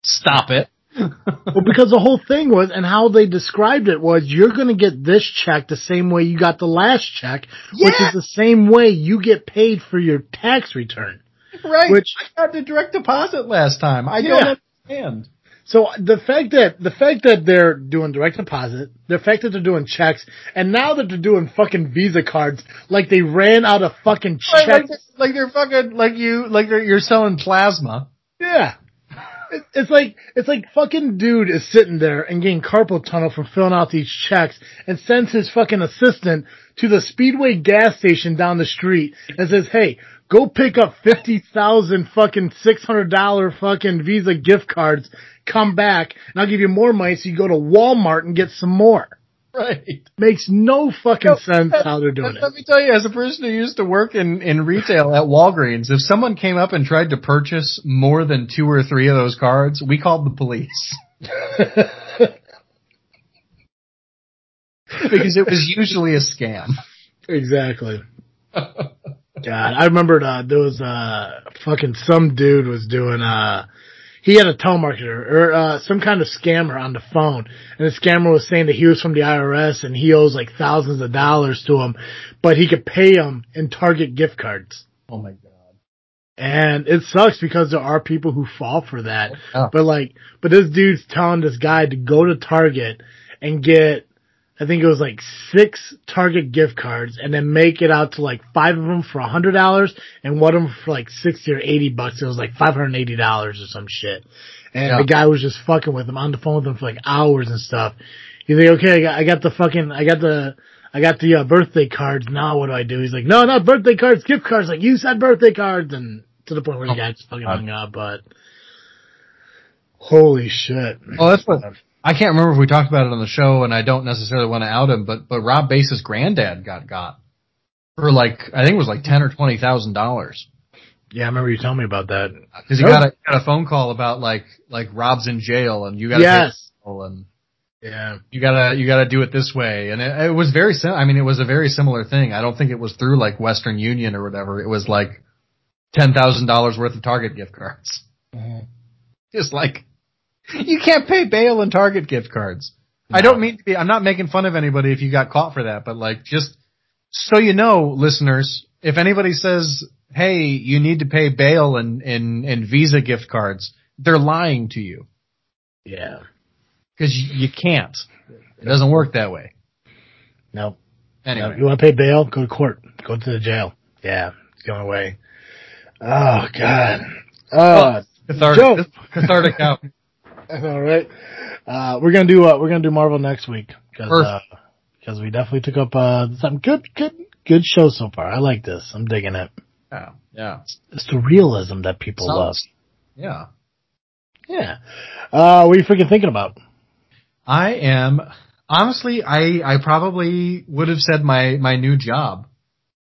Speaker 2: Stop it.
Speaker 1: well, because the whole thing was, and how they described it was, you're going to get this check the same way you got the last check, yeah. which is the same way you get paid for your tax return.
Speaker 2: Right. Which I got the direct deposit last time. I yeah. don't understand.
Speaker 1: So the fact that the fact that they're doing direct deposit, the fact that they're doing checks, and now that they're doing fucking Visa cards, like they ran out of fucking checks,
Speaker 2: like, they're, like they're fucking like you like you're selling plasma.
Speaker 1: Yeah, it's like it's like fucking dude is sitting there and getting carpal tunnel from filling out these checks, and sends his fucking assistant to the Speedway gas station down the street and says, "Hey, go pick up fifty thousand fucking six hundred dollar fucking Visa gift cards come back and I'll give you more money so you go to Walmart and get some more.
Speaker 2: Right.
Speaker 1: Makes no fucking no, sense how they're doing
Speaker 2: let,
Speaker 1: it.
Speaker 2: Let me tell you, as a person who used to work in, in retail at Walgreens, if someone came up and tried to purchase more than two or three of those cards, we called the police. because it was usually a scam.
Speaker 1: Exactly. God, I remembered uh, there was uh, fucking some dude was doing uh he had a telemarketer or uh, some kind of scammer on the phone, and the scammer was saying that he was from the IRS and he owes like thousands of dollars to him, but he could pay him in Target gift cards.
Speaker 2: Oh my god!
Speaker 1: And it sucks because there are people who fall for that. Oh. But like, but this dude's telling this guy to go to Target and get I think it was like six Target gift cards and then make it out to like five of them for a hundred dollars and one of them for like 60 or 80 bucks. It was like $580 or some shit. And yeah. the guy was just fucking with him on the phone with him for like hours and stuff. He's like, okay, I got, I got the fucking, I got the, I got the uh, birthday cards. Now what do I do? He's like, no, not birthday cards, gift cards. Like you said birthday cards and to the point where the oh, guy just fucking hung up, but holy shit.
Speaker 2: Oh, that's what, I can't remember if we talked about it on the show, and I don't necessarily want to out him, but but Rob Bass's granddad got got for like I think it was like ten or twenty thousand dollars.
Speaker 1: Yeah, I remember you telling me about that.
Speaker 2: Because he got a, got a phone call about like like Rob's in jail and you got to
Speaker 1: yes.
Speaker 2: and
Speaker 1: yeah,
Speaker 2: you gotta you gotta do it this way, and it, it was very sim. I mean, it was a very similar thing. I don't think it was through like Western Union or whatever. It was like ten thousand dollars worth of Target gift cards. Mm-hmm. Just like you can't pay bail and Target gift cards. No. I don't mean to be, I'm not making fun of anybody if you got caught for that, but like just so you know, listeners, if anybody says, hey, you need to pay bail and, and, and Visa gift cards, they're lying to you.
Speaker 1: Yeah.
Speaker 2: Cause you, you can't. It doesn't work that way.
Speaker 1: No.
Speaker 2: Anyway. No,
Speaker 1: you want to pay bail? Go to court. Go to the jail. Yeah. It's going away. Oh, God. Oh,
Speaker 2: cathartic, cathartic out.
Speaker 1: All right. Uh, we're gonna do uh, we're gonna do Marvel next week because uh, because we definitely took up uh, some good good good show so far. I like this. I'm digging it.
Speaker 2: Yeah, yeah.
Speaker 1: It's the realism that people love.
Speaker 2: Yeah,
Speaker 1: yeah. Uh, what are you freaking thinking about?
Speaker 2: I am honestly. I I probably would have said my my new job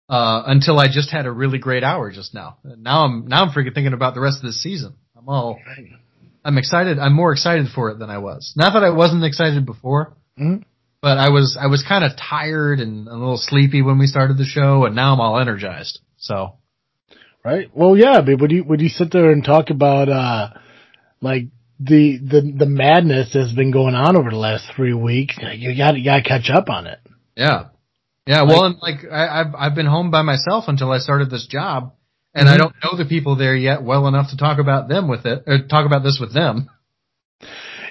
Speaker 2: uh, until I just had a really great hour just now. Now I'm now I'm freaking thinking about the rest of the season. I'm all. I'm excited. I'm more excited for it than I was. Not that I wasn't excited before,
Speaker 1: mm-hmm.
Speaker 2: but I was I was kind of tired and a little sleepy when we started the show, and now I'm all energized. So,
Speaker 1: right? Well, yeah. But would you would you sit there and talk about uh like the the the madness that's been going on over the last three weeks? You got you got to catch up on it.
Speaker 2: Yeah, yeah. Like, well, and like I, I've I've been home by myself until I started this job and mm-hmm. I don't know the people there yet well enough to talk about them with it or talk about this with them.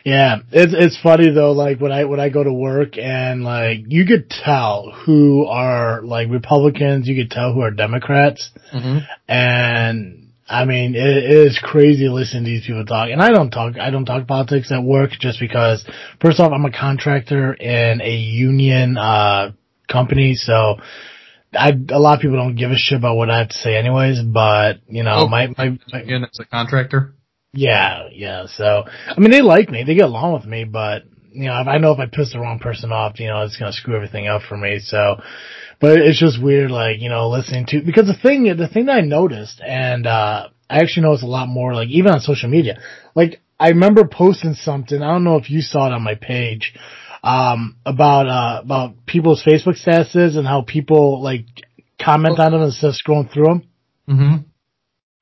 Speaker 1: Yeah, it's it's funny though. Like when I when I go to work and like you could tell who are like Republicans, you could tell who are Democrats,
Speaker 2: mm-hmm.
Speaker 1: and I mean it, it is crazy listening to these people talk. And I don't talk I don't talk politics at work just because first off I'm a contractor in a union uh company, so I a lot of people don't give a shit about what I have to say, anyways. But you know,
Speaker 2: Oh,
Speaker 1: my my, my
Speaker 2: Again, as a contractor.
Speaker 1: yeah, yeah. So I mean, they like me, they get along with me, but you know, if I know if I piss the wrong person off, you know, it's gonna screw everything up for me. So, but it's just weird, like you know, listening to because the thing, the thing that I noticed, and uh I actually noticed a lot more, like even on social media, like I remember posting something. I don't know if you saw it on my page. Um, about, uh, about people's Facebook statuses and how people like comment on them instead of scrolling through them.
Speaker 2: Mm-hmm.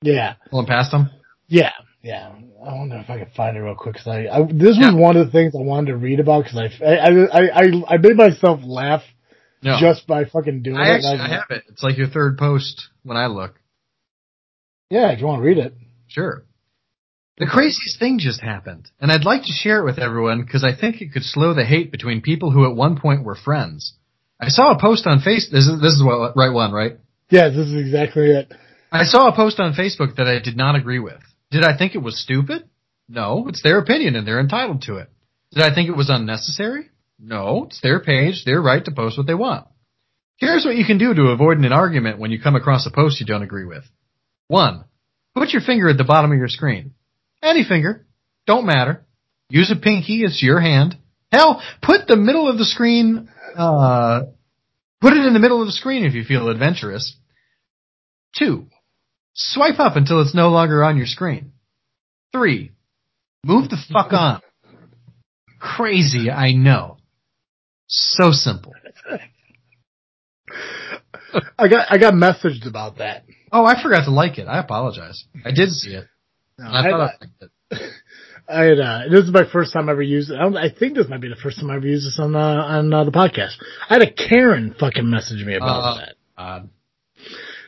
Speaker 1: Yeah.
Speaker 2: Pulling past them.
Speaker 1: Yeah, yeah. I wonder if I could find it real quick because I, I this was
Speaker 2: Yeah.
Speaker 1: one of the things I wanted to read about because I, I, I, I, I made myself laugh
Speaker 2: No.
Speaker 1: just by fucking doing
Speaker 2: I
Speaker 1: it.
Speaker 2: actually I have it. It's like your third post when I look.
Speaker 1: yeah, if you want to read it,
Speaker 2: Sure. The craziest thing just happened, and I'd like to share it with everyone because I think it could slow the hate between people who at one point were friends. I saw a post on Facebook. This is this is what right one, right?
Speaker 1: yeah, this is exactly it.
Speaker 2: I saw a post on Facebook that I did not agree with. Did I think it was stupid? No, it's their opinion and they're entitled to it. Did I think it was unnecessary? No, it's their page, their right to post what they want. Here's what you can do to avoid an argument when you come across a post you don't agree with. One, put your finger at the bottom of your screen. Any finger. Don't matter. Use a pinky, it's your hand. Hell, put the middle of the screen, uh, put it in the middle of the screen if you feel adventurous. Two, swipe up until it's no longer on your screen. Three, move the fuck on. Crazy, I know. So simple.
Speaker 1: I got, I got messaged about that.
Speaker 2: Oh, I forgot to like it. I apologize. I did see it.
Speaker 1: No,
Speaker 2: And I thought I.
Speaker 1: I had, uh, this is my first time ever used it. I, don't, I think this might be the first time I ever used this on, uh, on uh, the podcast. I had a Karen fucking message me about
Speaker 2: Uh,
Speaker 1: that.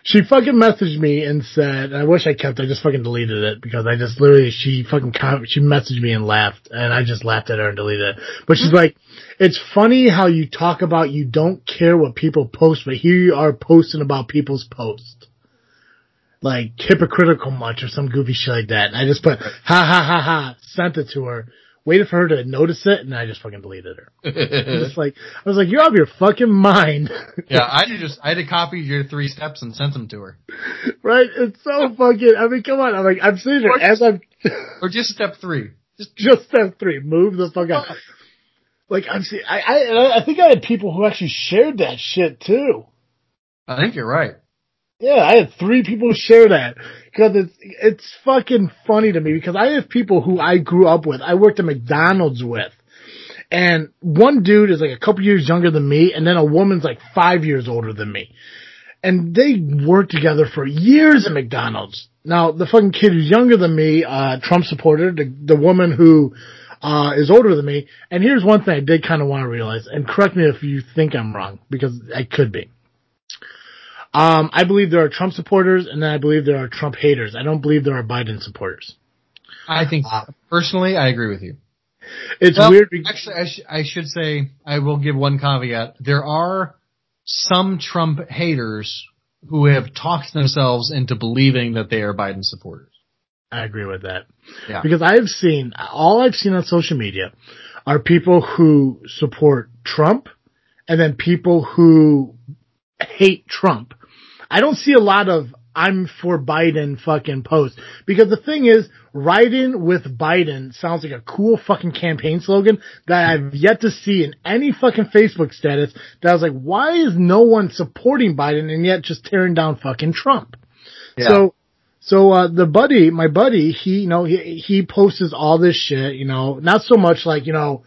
Speaker 1: She fucking messaged me and said, I wish I kept, I just fucking deleted it because I just literally, she fucking, she messaged me and laughed and I just laughed at her and deleted it. But she's like, it's funny how you talk about you don't care what people post, but here you are posting about people's posts. Like hypocritical much or some goofy shit like that. And I just put, ha ha ha ha, sent it to her, waited for her to notice it and I just fucking deleted her. Just like, I was like, you're out of your fucking mind.
Speaker 2: yeah, I just I had copied your three steps and sent them to her.
Speaker 1: Right? It's so fucking, I mean, come on. I'm like, I'm sitting there as I'm,
Speaker 2: Or just step three. Just
Speaker 1: just step three, move the fuck out. Like, I'm seeing, I, I, I think I had people who actually shared that shit too.
Speaker 2: I think you're right.
Speaker 1: Yeah, I had three people share that because it's, it's fucking funny to me because I have people who I grew up with, I worked at McDonald's with. And one dude is like a couple years younger than me, and then a woman's like five years older than me. And they worked together for years at McDonald's. Now, the fucking kid who's younger than me, uh, Trump supporter, the, the woman who, uh, is older than me. And here's one thing I did kind of want to realize, and correct me if you think I'm wrong, because I could be. Um, I believe there are Trump supporters, and then I believe there are Trump haters. I don't believe there are Biden supporters.
Speaker 2: I think personally, I agree with you.
Speaker 1: It's
Speaker 2: Well,
Speaker 1: weird. Because,
Speaker 2: Actually, I, sh- I should say I will give one caveat. There are some Trump haters who have talked themselves into believing that they are Biden supporters.
Speaker 1: I agree with that.
Speaker 2: Yeah.
Speaker 1: Because I have seen, all I've seen on social media are people who support Trump and then people who hate Trump. I don't see a lot of I'm for Biden fucking posts because the thing is, riding with Biden sounds like a cool fucking campaign slogan that I've yet to see in any fucking Facebook status that I was like, why is no one supporting Biden and yet just tearing down fucking Trump?
Speaker 2: Yeah.
Speaker 1: So, so, uh, the buddy, my buddy, he, you know, he, he posts all this shit, you know, not so much like, you know,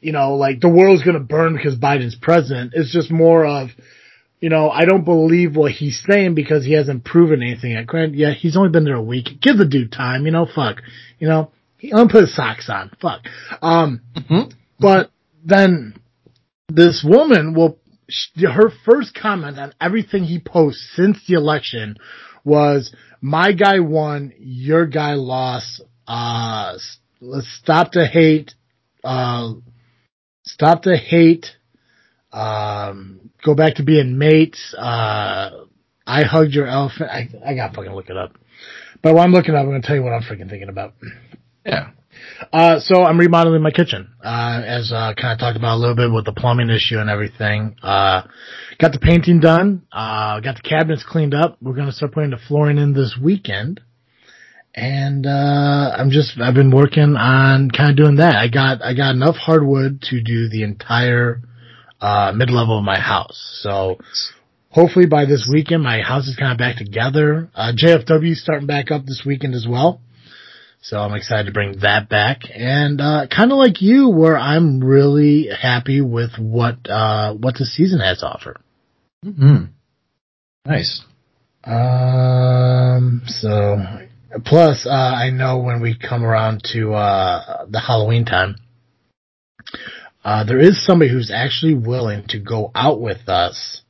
Speaker 1: you know, like the world's gonna burn because Biden's president. It's just more of, you know, I don't believe what he's saying because he hasn't proven anything yet. Grant, yeah, he's only been there a week. Give the dude time, you know, fuck. You know, he, let him put his socks on. Fuck. Um,
Speaker 2: Mhm.
Speaker 1: but then this woman will, her first comment on everything he posts since the election was, my guy won, your guy lost, uh, let's stop the hate, uh, stop the hate, um, go back to being mates, uh, I hugged your elephant. I, I gotta fucking look it up. But while I'm looking up, I'm gonna tell you what I'm freaking thinking about.
Speaker 2: Yeah.
Speaker 1: Uh, so I'm remodeling my kitchen, uh, as, uh, kind of talked about a little bit with the plumbing issue and everything. Uh, got the painting done, uh, got the cabinets cleaned up. We're going to start putting the flooring in this weekend. And, uh, I'm just, I've been working on kind of doing that. I got, I got enough hardwood to do the entire, uh, mid-level of my house. So hopefully by this weekend, my house is kind of back together. Uh, JFW is starting back up this weekend as well. So I'm excited to bring that back and, uh, kind of like you where I'm really happy with what, uh, what the season has to offer.
Speaker 2: hmm Nice.
Speaker 1: Um, so plus, uh, I know when we come around to, uh, the Halloween time, uh, there is somebody who's actually willing to go out with us,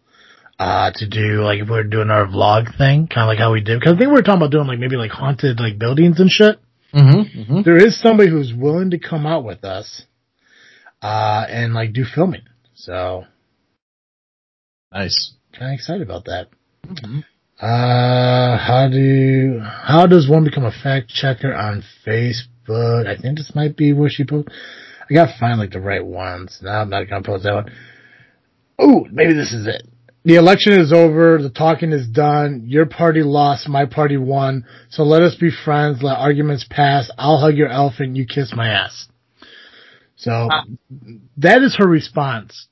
Speaker 1: uh, to do like if we're doing our vlog thing, kind of like how we did, cause I think we were talking about doing like maybe like haunted like buildings and shit.
Speaker 2: Mm-hmm. mm-hmm.
Speaker 1: There is somebody who's willing to come out with us, uh, and like do filming. So
Speaker 2: Nice.
Speaker 1: kind of excited about that.
Speaker 2: Mhm.
Speaker 1: Uh, how do, how does one become a fact checker on Facebook? I think this might be where she put, I gotta find like the right ones. Now I'm not gonna post that one. Oh, maybe this is it. The election is over. The talking is done. Your party lost. My party won. So let us be friends. Let arguments pass. I'll hug your elephant. You kiss my ass. So
Speaker 2: Ah.
Speaker 1: that is her response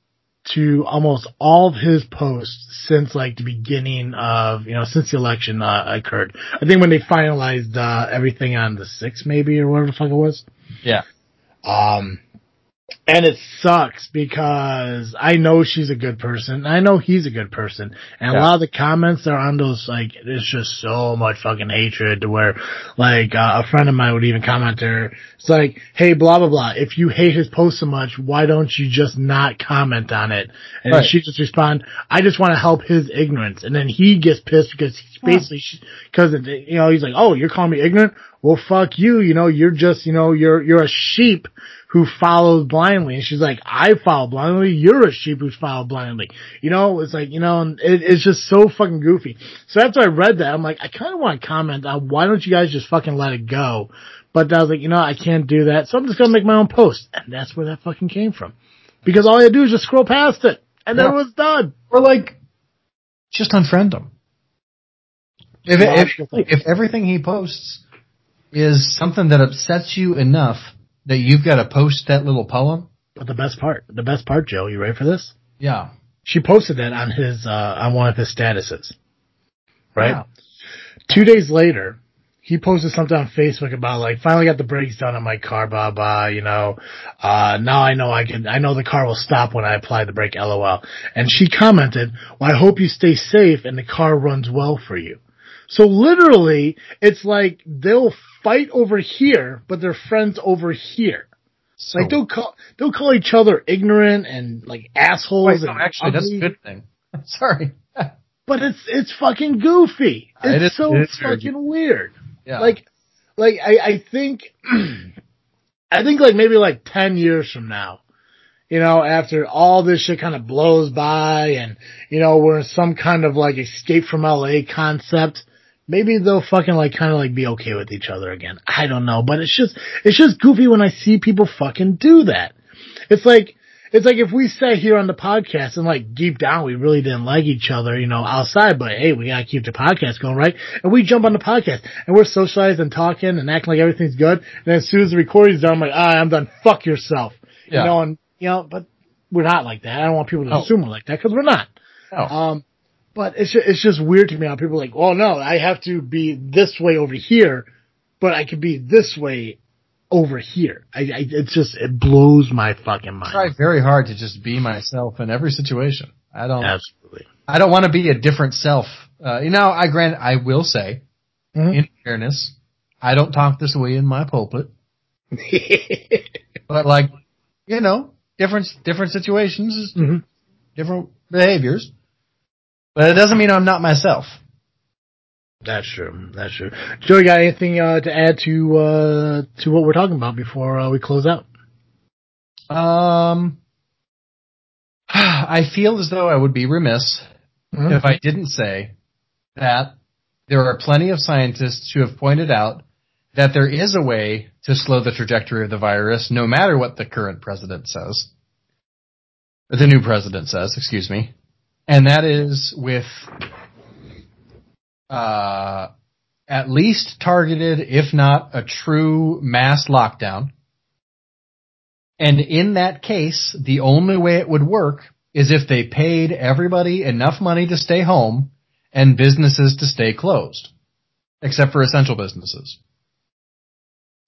Speaker 1: to almost all of his posts since like the beginning of, you know, since the election uh, occurred. I think when they finalized uh, everything on the 6th maybe or whatever the fuck it was.
Speaker 2: Yeah.
Speaker 1: Um, and it sucks because I know she's a good person. I know he's a good person. And a lot of the comments are on those, like, it's just so much fucking hatred to where, like, uh, a friend of mine would even comment to her, It's like, hey, blah, blah, blah. If you hate his post so much, why don't you just not comment on it? And
Speaker 2: Right.
Speaker 1: she just respond, I just want to help his ignorance. And then he gets pissed because he's basically, cause, you know, he's like, oh, you're calling me ignorant? Well, fuck you. You know, you're just, you know, you're, you're a sheep who follows blindly. And she's like, I follow blindly. You're a sheep who's followed blindly. You know, it's like, you know, and it, it's just so fucking goofy. So after I read that, I'm like, I kind of want to comment on why don't you guys just fucking let it go? But I was like, you know, I can't do that. So I'm just going to make my own post. And that's where that fucking came from. Because all I had to do is just scroll past it. And then
Speaker 2: Yeah.
Speaker 1: it was done.
Speaker 2: Or like, just unfriend him. If, if, if everything he posts is something that upsets you enough that you've got to post that little poem,
Speaker 1: But the best part, the best part, Joe, you ready for this?
Speaker 2: yeah.
Speaker 1: She posted that on his, uh, on one of his statuses. Right?
Speaker 2: Yeah.
Speaker 1: Two days later, he posted something on Facebook about like, finally got the brakes done on my car, blah, blah, you know, uh, now I know I can, I know the car will stop when I apply the brake, lol. And she commented, well, I hope you stay safe and the car runs well for you. So literally, it's like they'll fight over here, but they're friends over here.
Speaker 2: So,
Speaker 1: Like they'll call, they'll call each other ignorant and like assholes
Speaker 2: wait, no,
Speaker 1: and
Speaker 2: actually, that's a good thing. Sorry.
Speaker 1: But it's it's fucking goofy.
Speaker 2: It
Speaker 1: It's so
Speaker 2: it is very
Speaker 1: fucking weird.
Speaker 2: Yeah.
Speaker 1: Like, like I I think, I think like maybe like ten years from now, you know, after all this shit kind of blows by, and you know we're in some kind of like escape from LA concept. Maybe they'll fucking like kind of like be okay with each other again. I don't know, but it's just it's just goofy when I see people fucking do that. It's like it's like if we sat here on the podcast and like deep down we really didn't like each other, you know, outside, but hey, we gotta keep the podcast going, right? And we jump on the podcast and we're socializing and talking and acting like everything's good. And then as soon as the recording's done, I'm like, ah, I'm done. Fuck yourself.
Speaker 2: Yeah.
Speaker 1: You know, and you know, but we're not like that. I don't want people to
Speaker 2: No.
Speaker 1: assume we're like that because we're not.
Speaker 2: No.
Speaker 1: Um, but it's just, it's just weird to me how people are like, oh no, I have to be this way over here, but I could be this way over here. I, I it's just it blows my fucking mind.
Speaker 2: I try very hard to just be myself in every situation. I don't.
Speaker 1: Absolutely.
Speaker 2: I don't want to be a different self. Uh, you know, I grant, I will say,
Speaker 1: Mhm.
Speaker 2: in fairness, I don't talk this way in my pulpit, but like, you know, different, different situations, is
Speaker 1: Mhm.
Speaker 2: different behaviors. But it doesn't mean I'm not myself.
Speaker 1: That's true. That's true. Joey, got anything uh, to add to uh, to what we're talking about before uh, we close out?
Speaker 2: Um, I feel as though I would be remiss
Speaker 1: Mhm.
Speaker 2: if I didn't say that there are plenty of scientists who have pointed out that there is a way to slow the trajectory of the virus, no matter what the current president says. The new president says, excuse me. And that is with uh, at least targeted, if not a true mass lockdown. And in that case, the only way it would work is if they paid everybody enough money to stay home and businesses to stay closed. Except for essential businesses.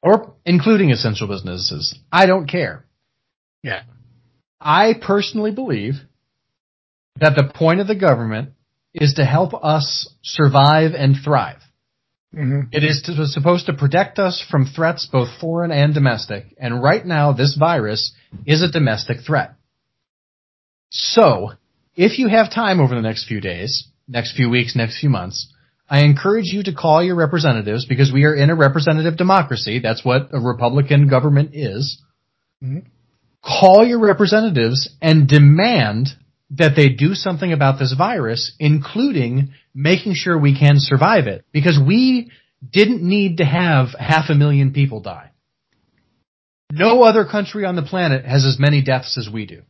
Speaker 2: Or including essential businesses. I don't care.
Speaker 1: Yeah.
Speaker 2: I personally believe that the point of the government is to help us survive and thrive.
Speaker 1: Mm-hmm.
Speaker 2: It is to, supposed to protect us from threats both foreign and domestic, and right now this virus is a domestic threat. So, if you have time over the next few days, next few weeks, next few months, I encourage you to call your representatives because we are in a representative democracy. That's what a Republican government is.
Speaker 1: Mhm.
Speaker 2: Call your representatives and demand that they do something about this virus, including making sure we can survive it. Because we didn't need to have half a million people die. No other country on the planet has as many deaths as we do.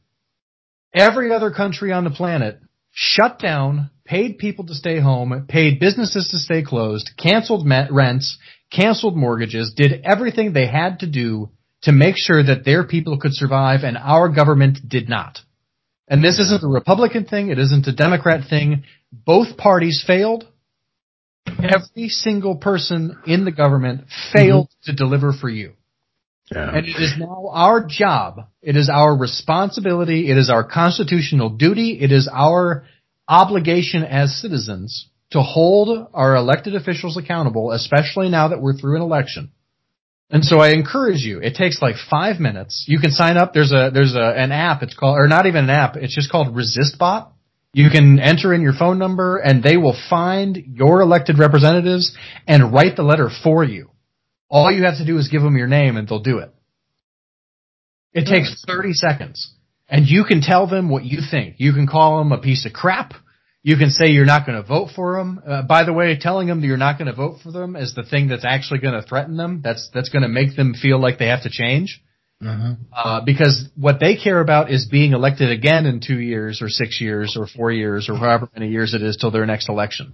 Speaker 2: Every other country on the planet shut down, paid people to stay home, paid businesses to stay closed, canceled rents, canceled mortgages, did everything they had to do to make sure that their people could survive and our government did not. And this isn't a Republican thing, it isn't a Democrat thing. Both parties failed. Every single person in the government failed mm-hmm. to deliver for you.
Speaker 1: Yeah.
Speaker 2: And it is now our job, it is our responsibility, it is our constitutional duty, it is our obligation as citizens to hold our elected officials accountable, especially now that we're through an election. And so I encourage you, it takes like five minutes. You can sign up, there's a, there's a, an app, it's called, or not even an app, it's just called ResistBot. You can enter in your phone number and they will find your elected representatives and write the letter for you. All you have to do is give them your name and they'll do it. It takes 30 seconds. And you can tell them what you think. You can call them a piece of crap. You can say you're not going to vote for them. Uh, by the way, telling them that you're not going to vote for them is the thing that's actually going to threaten them. That's that's going to make them feel like they have to change.
Speaker 1: Mhm.
Speaker 2: Uh, because what they care about is being elected again in two years or six years or four years or however many years it is till their next election.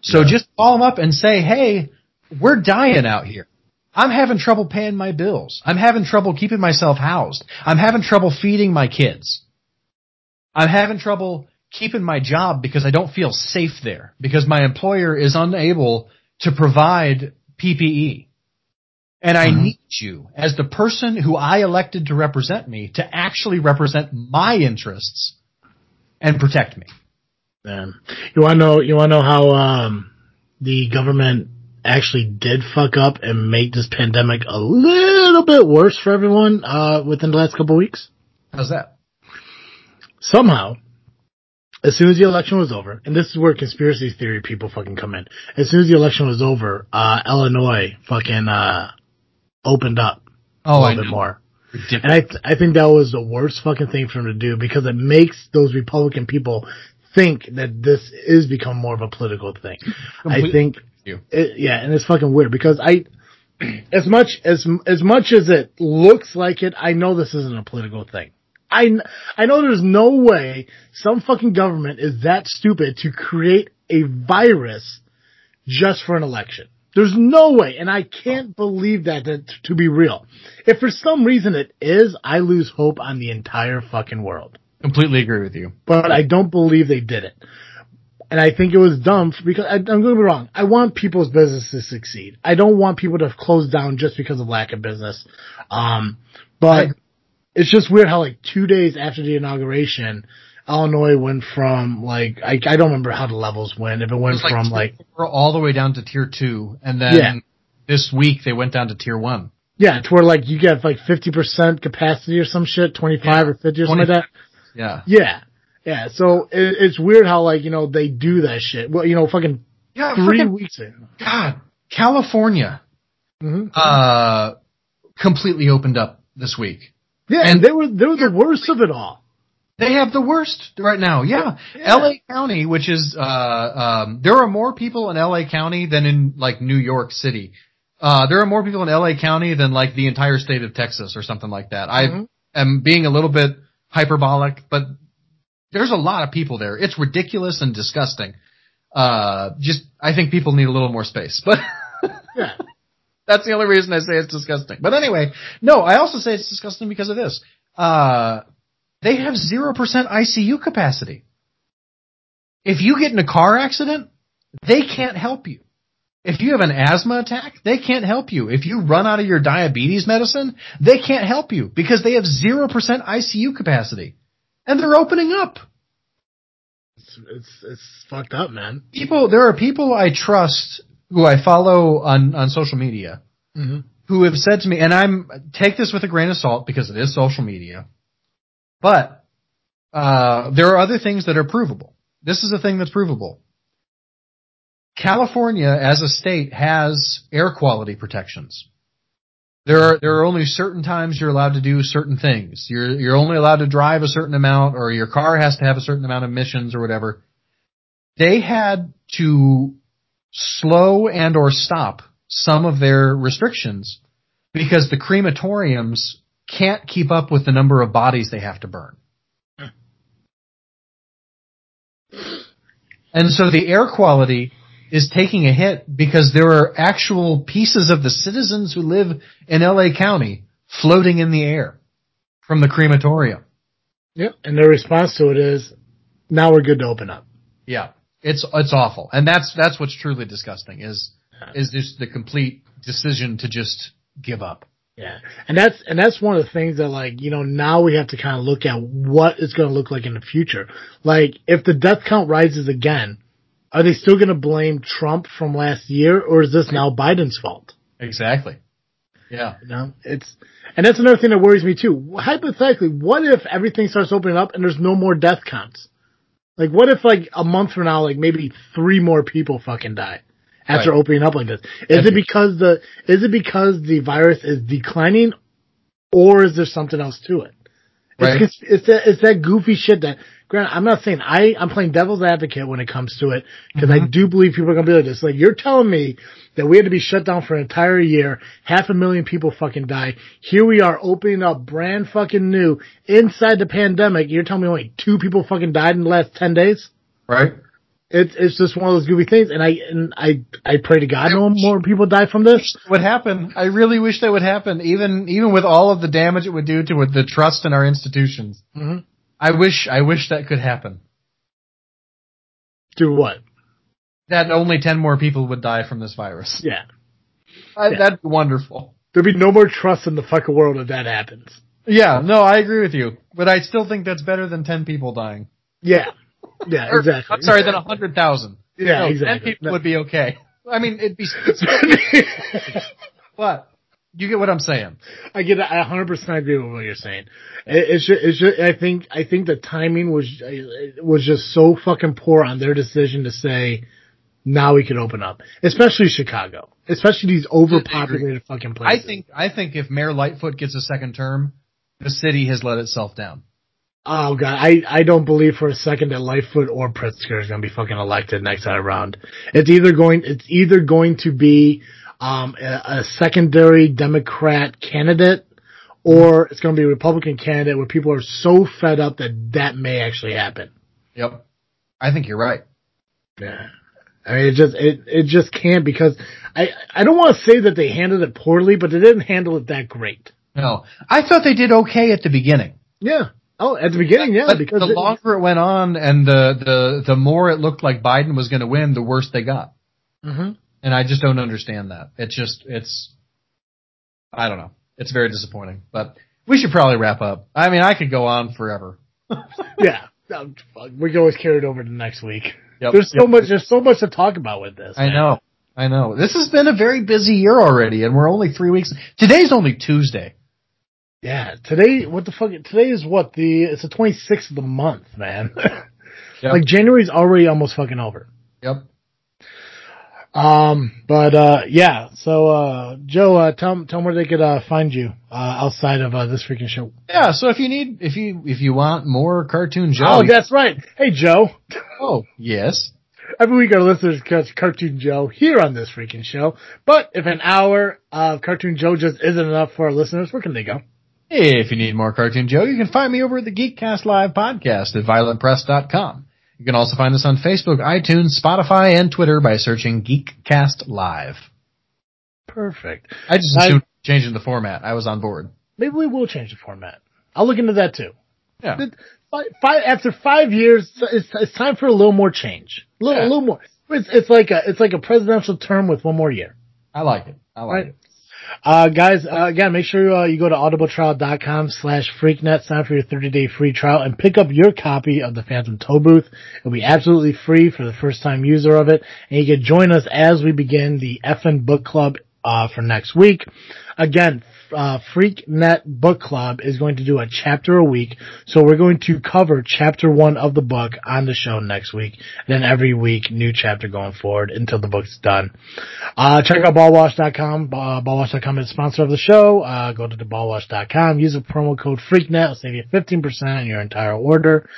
Speaker 2: So
Speaker 1: Yeah.
Speaker 2: just call them up and say, hey, we're dying out here. I'm having trouble paying my bills. I'm having trouble keeping myself housed. I'm having trouble feeding my kids. I'm having trouble keeping my job because I don't feel safe there because my employer is unable to provide PPE. And I
Speaker 1: Mhm.
Speaker 2: need you as the person who I elected to represent me to actually represent my interests and protect me.
Speaker 1: Yeah. You want to know? You want to know how um, the government actually did fuck up and make this pandemic a little bit worse for everyone uh, within the last couple of weeks?
Speaker 2: How's that?
Speaker 1: Somehow, as soon as the election was over, and this is where conspiracy theory people fucking come in. As soon as the election was over, uh, Illinois fucking uh, opened up a
Speaker 2: Oh, I
Speaker 1: little bit
Speaker 2: know.
Speaker 1: more.
Speaker 2: Ridiculous.
Speaker 1: And I, th- I think that was the worst fucking thing for him to do because it makes those Republican people think that this is become more of a political thing. I think, it, yeah, and it's fucking weird because I, as much as as much as it looks like it, I know this isn't a political thing. I I know there's no way some fucking government is that stupid to create a virus just for an election. There's no way, and I can't believe that to, to be real. If for some reason it is, I lose hope on the entire fucking world.
Speaker 2: Completely agree with you.
Speaker 1: But I don't believe they did it. And I think it was dumb because I, I'm going to be wrong. I want people's business to succeed. I don't want people to close down just because of lack of business. Um, but it's just weird how like two days after the inauguration, Illinois went from like I, I don't remember how the levels went. If it went
Speaker 2: It's like
Speaker 1: from like
Speaker 2: all the way down to tier two, and then
Speaker 1: Yeah.
Speaker 2: this week they went down to tier one.
Speaker 1: yeah, to where like you get like fifty percent capacity or some shit, twenty five
Speaker 2: Yeah.
Speaker 1: or fifty or something like that.
Speaker 2: Yeah.
Speaker 1: Yeah, yeah. So it, it's weird how like you know they do that shit. Well, you know, fucking
Speaker 2: Yeah.
Speaker 1: three weeks in.
Speaker 2: God, California
Speaker 1: hmm
Speaker 2: uh completely opened up this week.
Speaker 1: Yeah, and they were they were the worst of it all.
Speaker 2: They have the worst right now. Yeah.
Speaker 1: Yeah.
Speaker 2: LA County, which is uh um there are more people in LA County than in like New York City. Uh, there are more people in LA County than like the entire state of Texas or something like that.
Speaker 1: Mhm.
Speaker 2: I am being a little bit hyperbolic, but there's a lot of people there. It's ridiculous and disgusting. Uh, just, I think people need a little more space, but
Speaker 1: Yeah.
Speaker 2: That's the only reason I say it's disgusting. But anyway, no, I also say it's disgusting because of this. Uh, they have 0% ICU capacity. If you get in a car accident, they can't help you. If you have an asthma attack, they can't help you. If you run out of your diabetes medicine, they can't help you because they have 0% ICU capacity. And they're opening up.
Speaker 1: It's, it's, it's fucked up, man.
Speaker 2: People, there are people I trust who I follow on, on social media
Speaker 1: Mm-hmm.
Speaker 2: who have said to me, and I'm, take this with a grain of salt because it is social media, but, uh, there are other things that are provable. This is a thing that's provable. California as a state has air quality protections. There are, there are only certain times you're allowed to do certain things. You're, you're only allowed to drive a certain amount or your car has to have a certain amount of emissions or whatever. They had to slow and or stop some of their restrictions because the crematoriums can't keep up with the number of bodies they have to burn. And so the air quality is taking a hit because there are actual pieces of the citizens who live in LA County floating in the air from the crematorium.
Speaker 1: Yep. And their response to it is, now we're good to open up.
Speaker 2: Yeah. It's it's awful. And that's that's what's truly disgusting is is just the complete decision to just give up.
Speaker 1: Yeah. And that's, and that's one of the things that like, you know, now we have to kind of look at what it's going to look like in the future. Like, if the death count rises again, are they still going to blame Trump from last year or is this now Biden's fault?
Speaker 2: Exactly. Yeah.
Speaker 1: You know, it's, and that's another thing that worries me too. Hypothetically, what if everything starts opening up and there's no more death counts? Like, what if like a month from now, like maybe three more people fucking die after
Speaker 2: Right.
Speaker 1: opening up like this? Is it because the, is it because the virus is declining or is there something else to it?
Speaker 2: Right.
Speaker 1: It's, it's that, it's that goofy shit that, granted, I'm not saying I, I'm playing devil's advocate when it comes to it, because I do believe people are gonna be like this. Like, you're telling me that we had to be shut down for an entire year, half a million people fucking die. Here we are opening up brand fucking new inside the pandemic. You're telling me only two people fucking died in the last 10 days?
Speaker 2: Right?
Speaker 1: It's, it's just one of those goofy things, and I, and I, I pray to God no more people die from this.
Speaker 2: Would happen. I really wish that would happen, even even with all of the damage it would do to the trust in our institutions.
Speaker 1: Mhm.
Speaker 2: I wish I wish that could happen.
Speaker 1: Do what?
Speaker 2: That only ten more people would die from this virus.
Speaker 1: Yeah.
Speaker 2: I,
Speaker 1: Yeah.
Speaker 2: That'd be wonderful.
Speaker 1: There'd be no more trust in the fucking world if that happens.
Speaker 2: Yeah, no, I agree with you, but I still think that's better than ten people dying.
Speaker 1: Yeah. Yeah,
Speaker 2: Or,
Speaker 1: exactly.
Speaker 2: I'm sorry, than a hundred thousand.
Speaker 1: Yeah,
Speaker 2: no,
Speaker 1: exactly.
Speaker 2: Ten people
Speaker 1: No.
Speaker 2: would be okay. I mean, it'd be. But you get what I'm saying.
Speaker 1: I get. I 100 percent agree with what you're saying. It, it's just, it's just. I think. I think the timing was uh, was just so fucking poor on their decision to say, now we can open up, especially Chicago, especially these overpopulated fucking places.
Speaker 2: I think I think if Mayor Lightfoot gets a second term, the city has let itself down.
Speaker 1: Oh god, I I don't believe for a second that Lightfoot or Pritzker is going to be fucking elected next time around. It's either going. It's either going to be um a, a secondary Democrat candidate. Or it's going to be a Republican candidate where people are so fed up that that may actually happen.
Speaker 2: Yep. I think you're right.
Speaker 1: Yeah. I mean, it just, it, it just can't because I, I don't want to say that they handled it poorly, but they didn't handle it that great.
Speaker 2: No, I thought they did okay at the beginning.
Speaker 1: Yeah. Oh, at the beginning, yeah,
Speaker 2: but
Speaker 1: because
Speaker 2: the
Speaker 1: it-
Speaker 2: longer it went on, and the the the more it looked like Biden was going to win, the worse they got.
Speaker 1: Mhm.
Speaker 2: And I just don't understand that. It's just it's I don't know. It's very disappointing. But we should probably wrap up. I mean, I could go on forever.
Speaker 1: yeah. We can always carry it over to next week.
Speaker 2: Yep.
Speaker 1: There's so
Speaker 2: Yep.
Speaker 1: much, there's so much to talk about with this.
Speaker 2: I
Speaker 1: man.
Speaker 2: know. I know. This has been a very busy year already, and we're only three weeks. Today's only Tuesday.
Speaker 1: Yeah. Today, what the fuck, today is what the, it's the 26th of the month, man.
Speaker 2: Yep.
Speaker 1: Like January's already almost fucking over.
Speaker 2: Yep.
Speaker 1: Um, but, uh, yeah. So, uh, Joe, uh, tell 'em- tell 'em where they could, uh, find you, uh, outside of, uh, this freaking show.
Speaker 2: Yeah. So if you need, if you if you want more cartoon Joe,
Speaker 1: Oh, that's right. Hey, Joe.
Speaker 2: oh yes.
Speaker 1: Every week our listeners catch Cartoon Joe here on this freaking show. But if an hour of Cartoon Joe just isn't enough for our listeners, where can they go?
Speaker 2: If you need more Cartoon Joe, you can find me over at the Geekcast Live podcast at violentpress.com. You can also find us on Facebook, iTunes, Spotify, and Twitter by searching Geekcast Live.
Speaker 1: Perfect.
Speaker 2: I just assumed I, changing the format. I was on board.
Speaker 1: Maybe we will change the format. I'll look into that too.
Speaker 2: Yeah.
Speaker 1: Five, after five years, it's, it's time for a little more change. A little, yeah. a little more. It's, it's like a, it's like a presidential term with one more year.
Speaker 2: I like it. I like right. it.
Speaker 1: Uh, guys, uh, again, make sure uh, you go to audibletrial.com slash freaknet, sign up for your 30-day free trial, and pick up your copy of the Phantom Tollbooth. It'll be absolutely free for the first-time user of it, and you can join us as we begin the FN Book Club uh, for next week. Again, uh, FreakNet Book Club is going to do a chapter a week. So we're going to cover chapter one of the book on the show next week. And then every week, new chapter going forward until the book's done. Uh, check out ballwash.com. Uh, ballwash.com is sponsor of the show. Uh, go to the ballwash.com. Use the promo code FreakNet. It'll save you 15% on your entire order.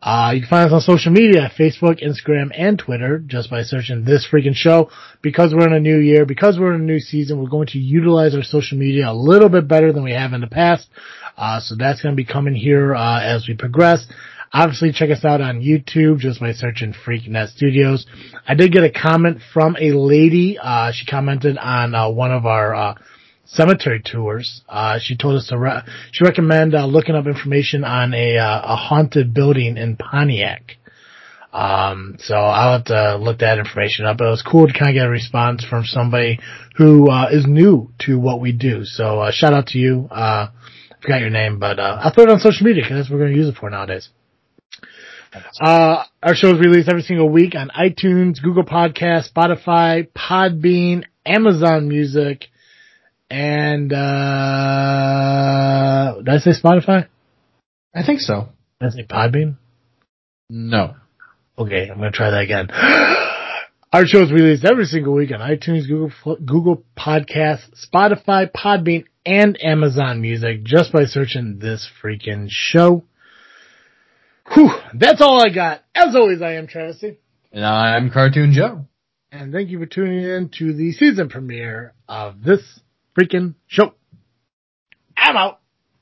Speaker 1: Uh, you can find us on social media, Facebook, Instagram, and Twitter, just by searching this freaking show. Because we're in a new year, because we're in a new season, we're going to utilize our social media a little bit better than we have in the past. Uh, so that's going to be coming here, uh, as we progress. Obviously, check us out on YouTube just by searching FreakNet Studios. I did get a comment from a lady. Uh, she commented on uh, one of our uh, cemetery tours. Uh, she told us to re- she recommend uh, looking up information on a uh, a haunted building in Pontiac. Um, so I'll have to look that information up. But it was cool to kind of get a response from somebody who uh, is new to what we do. So uh, shout out to you. Uh, I forgot your name, but I'll throw it on social media because that's what we're going to use it for nowadays. Uh, our show is released every single week on iTunes, Google Podcast, Spotify, Podbean, Amazon Music, and uh, did I say Spotify?
Speaker 2: I think so.
Speaker 1: Did I say Podbean?
Speaker 2: No.
Speaker 1: Okay, I'm gonna try that again. Our show is released every single week on iTunes, Google Google Podcasts, Spotify, Podbean, and Amazon Music just by searching this freaking show. Whew, that's all I got. As always, I am Travis.
Speaker 2: And I'm Cartoon Joe.
Speaker 1: And thank you for tuning in to the season premiere of this freaking show. I'm out.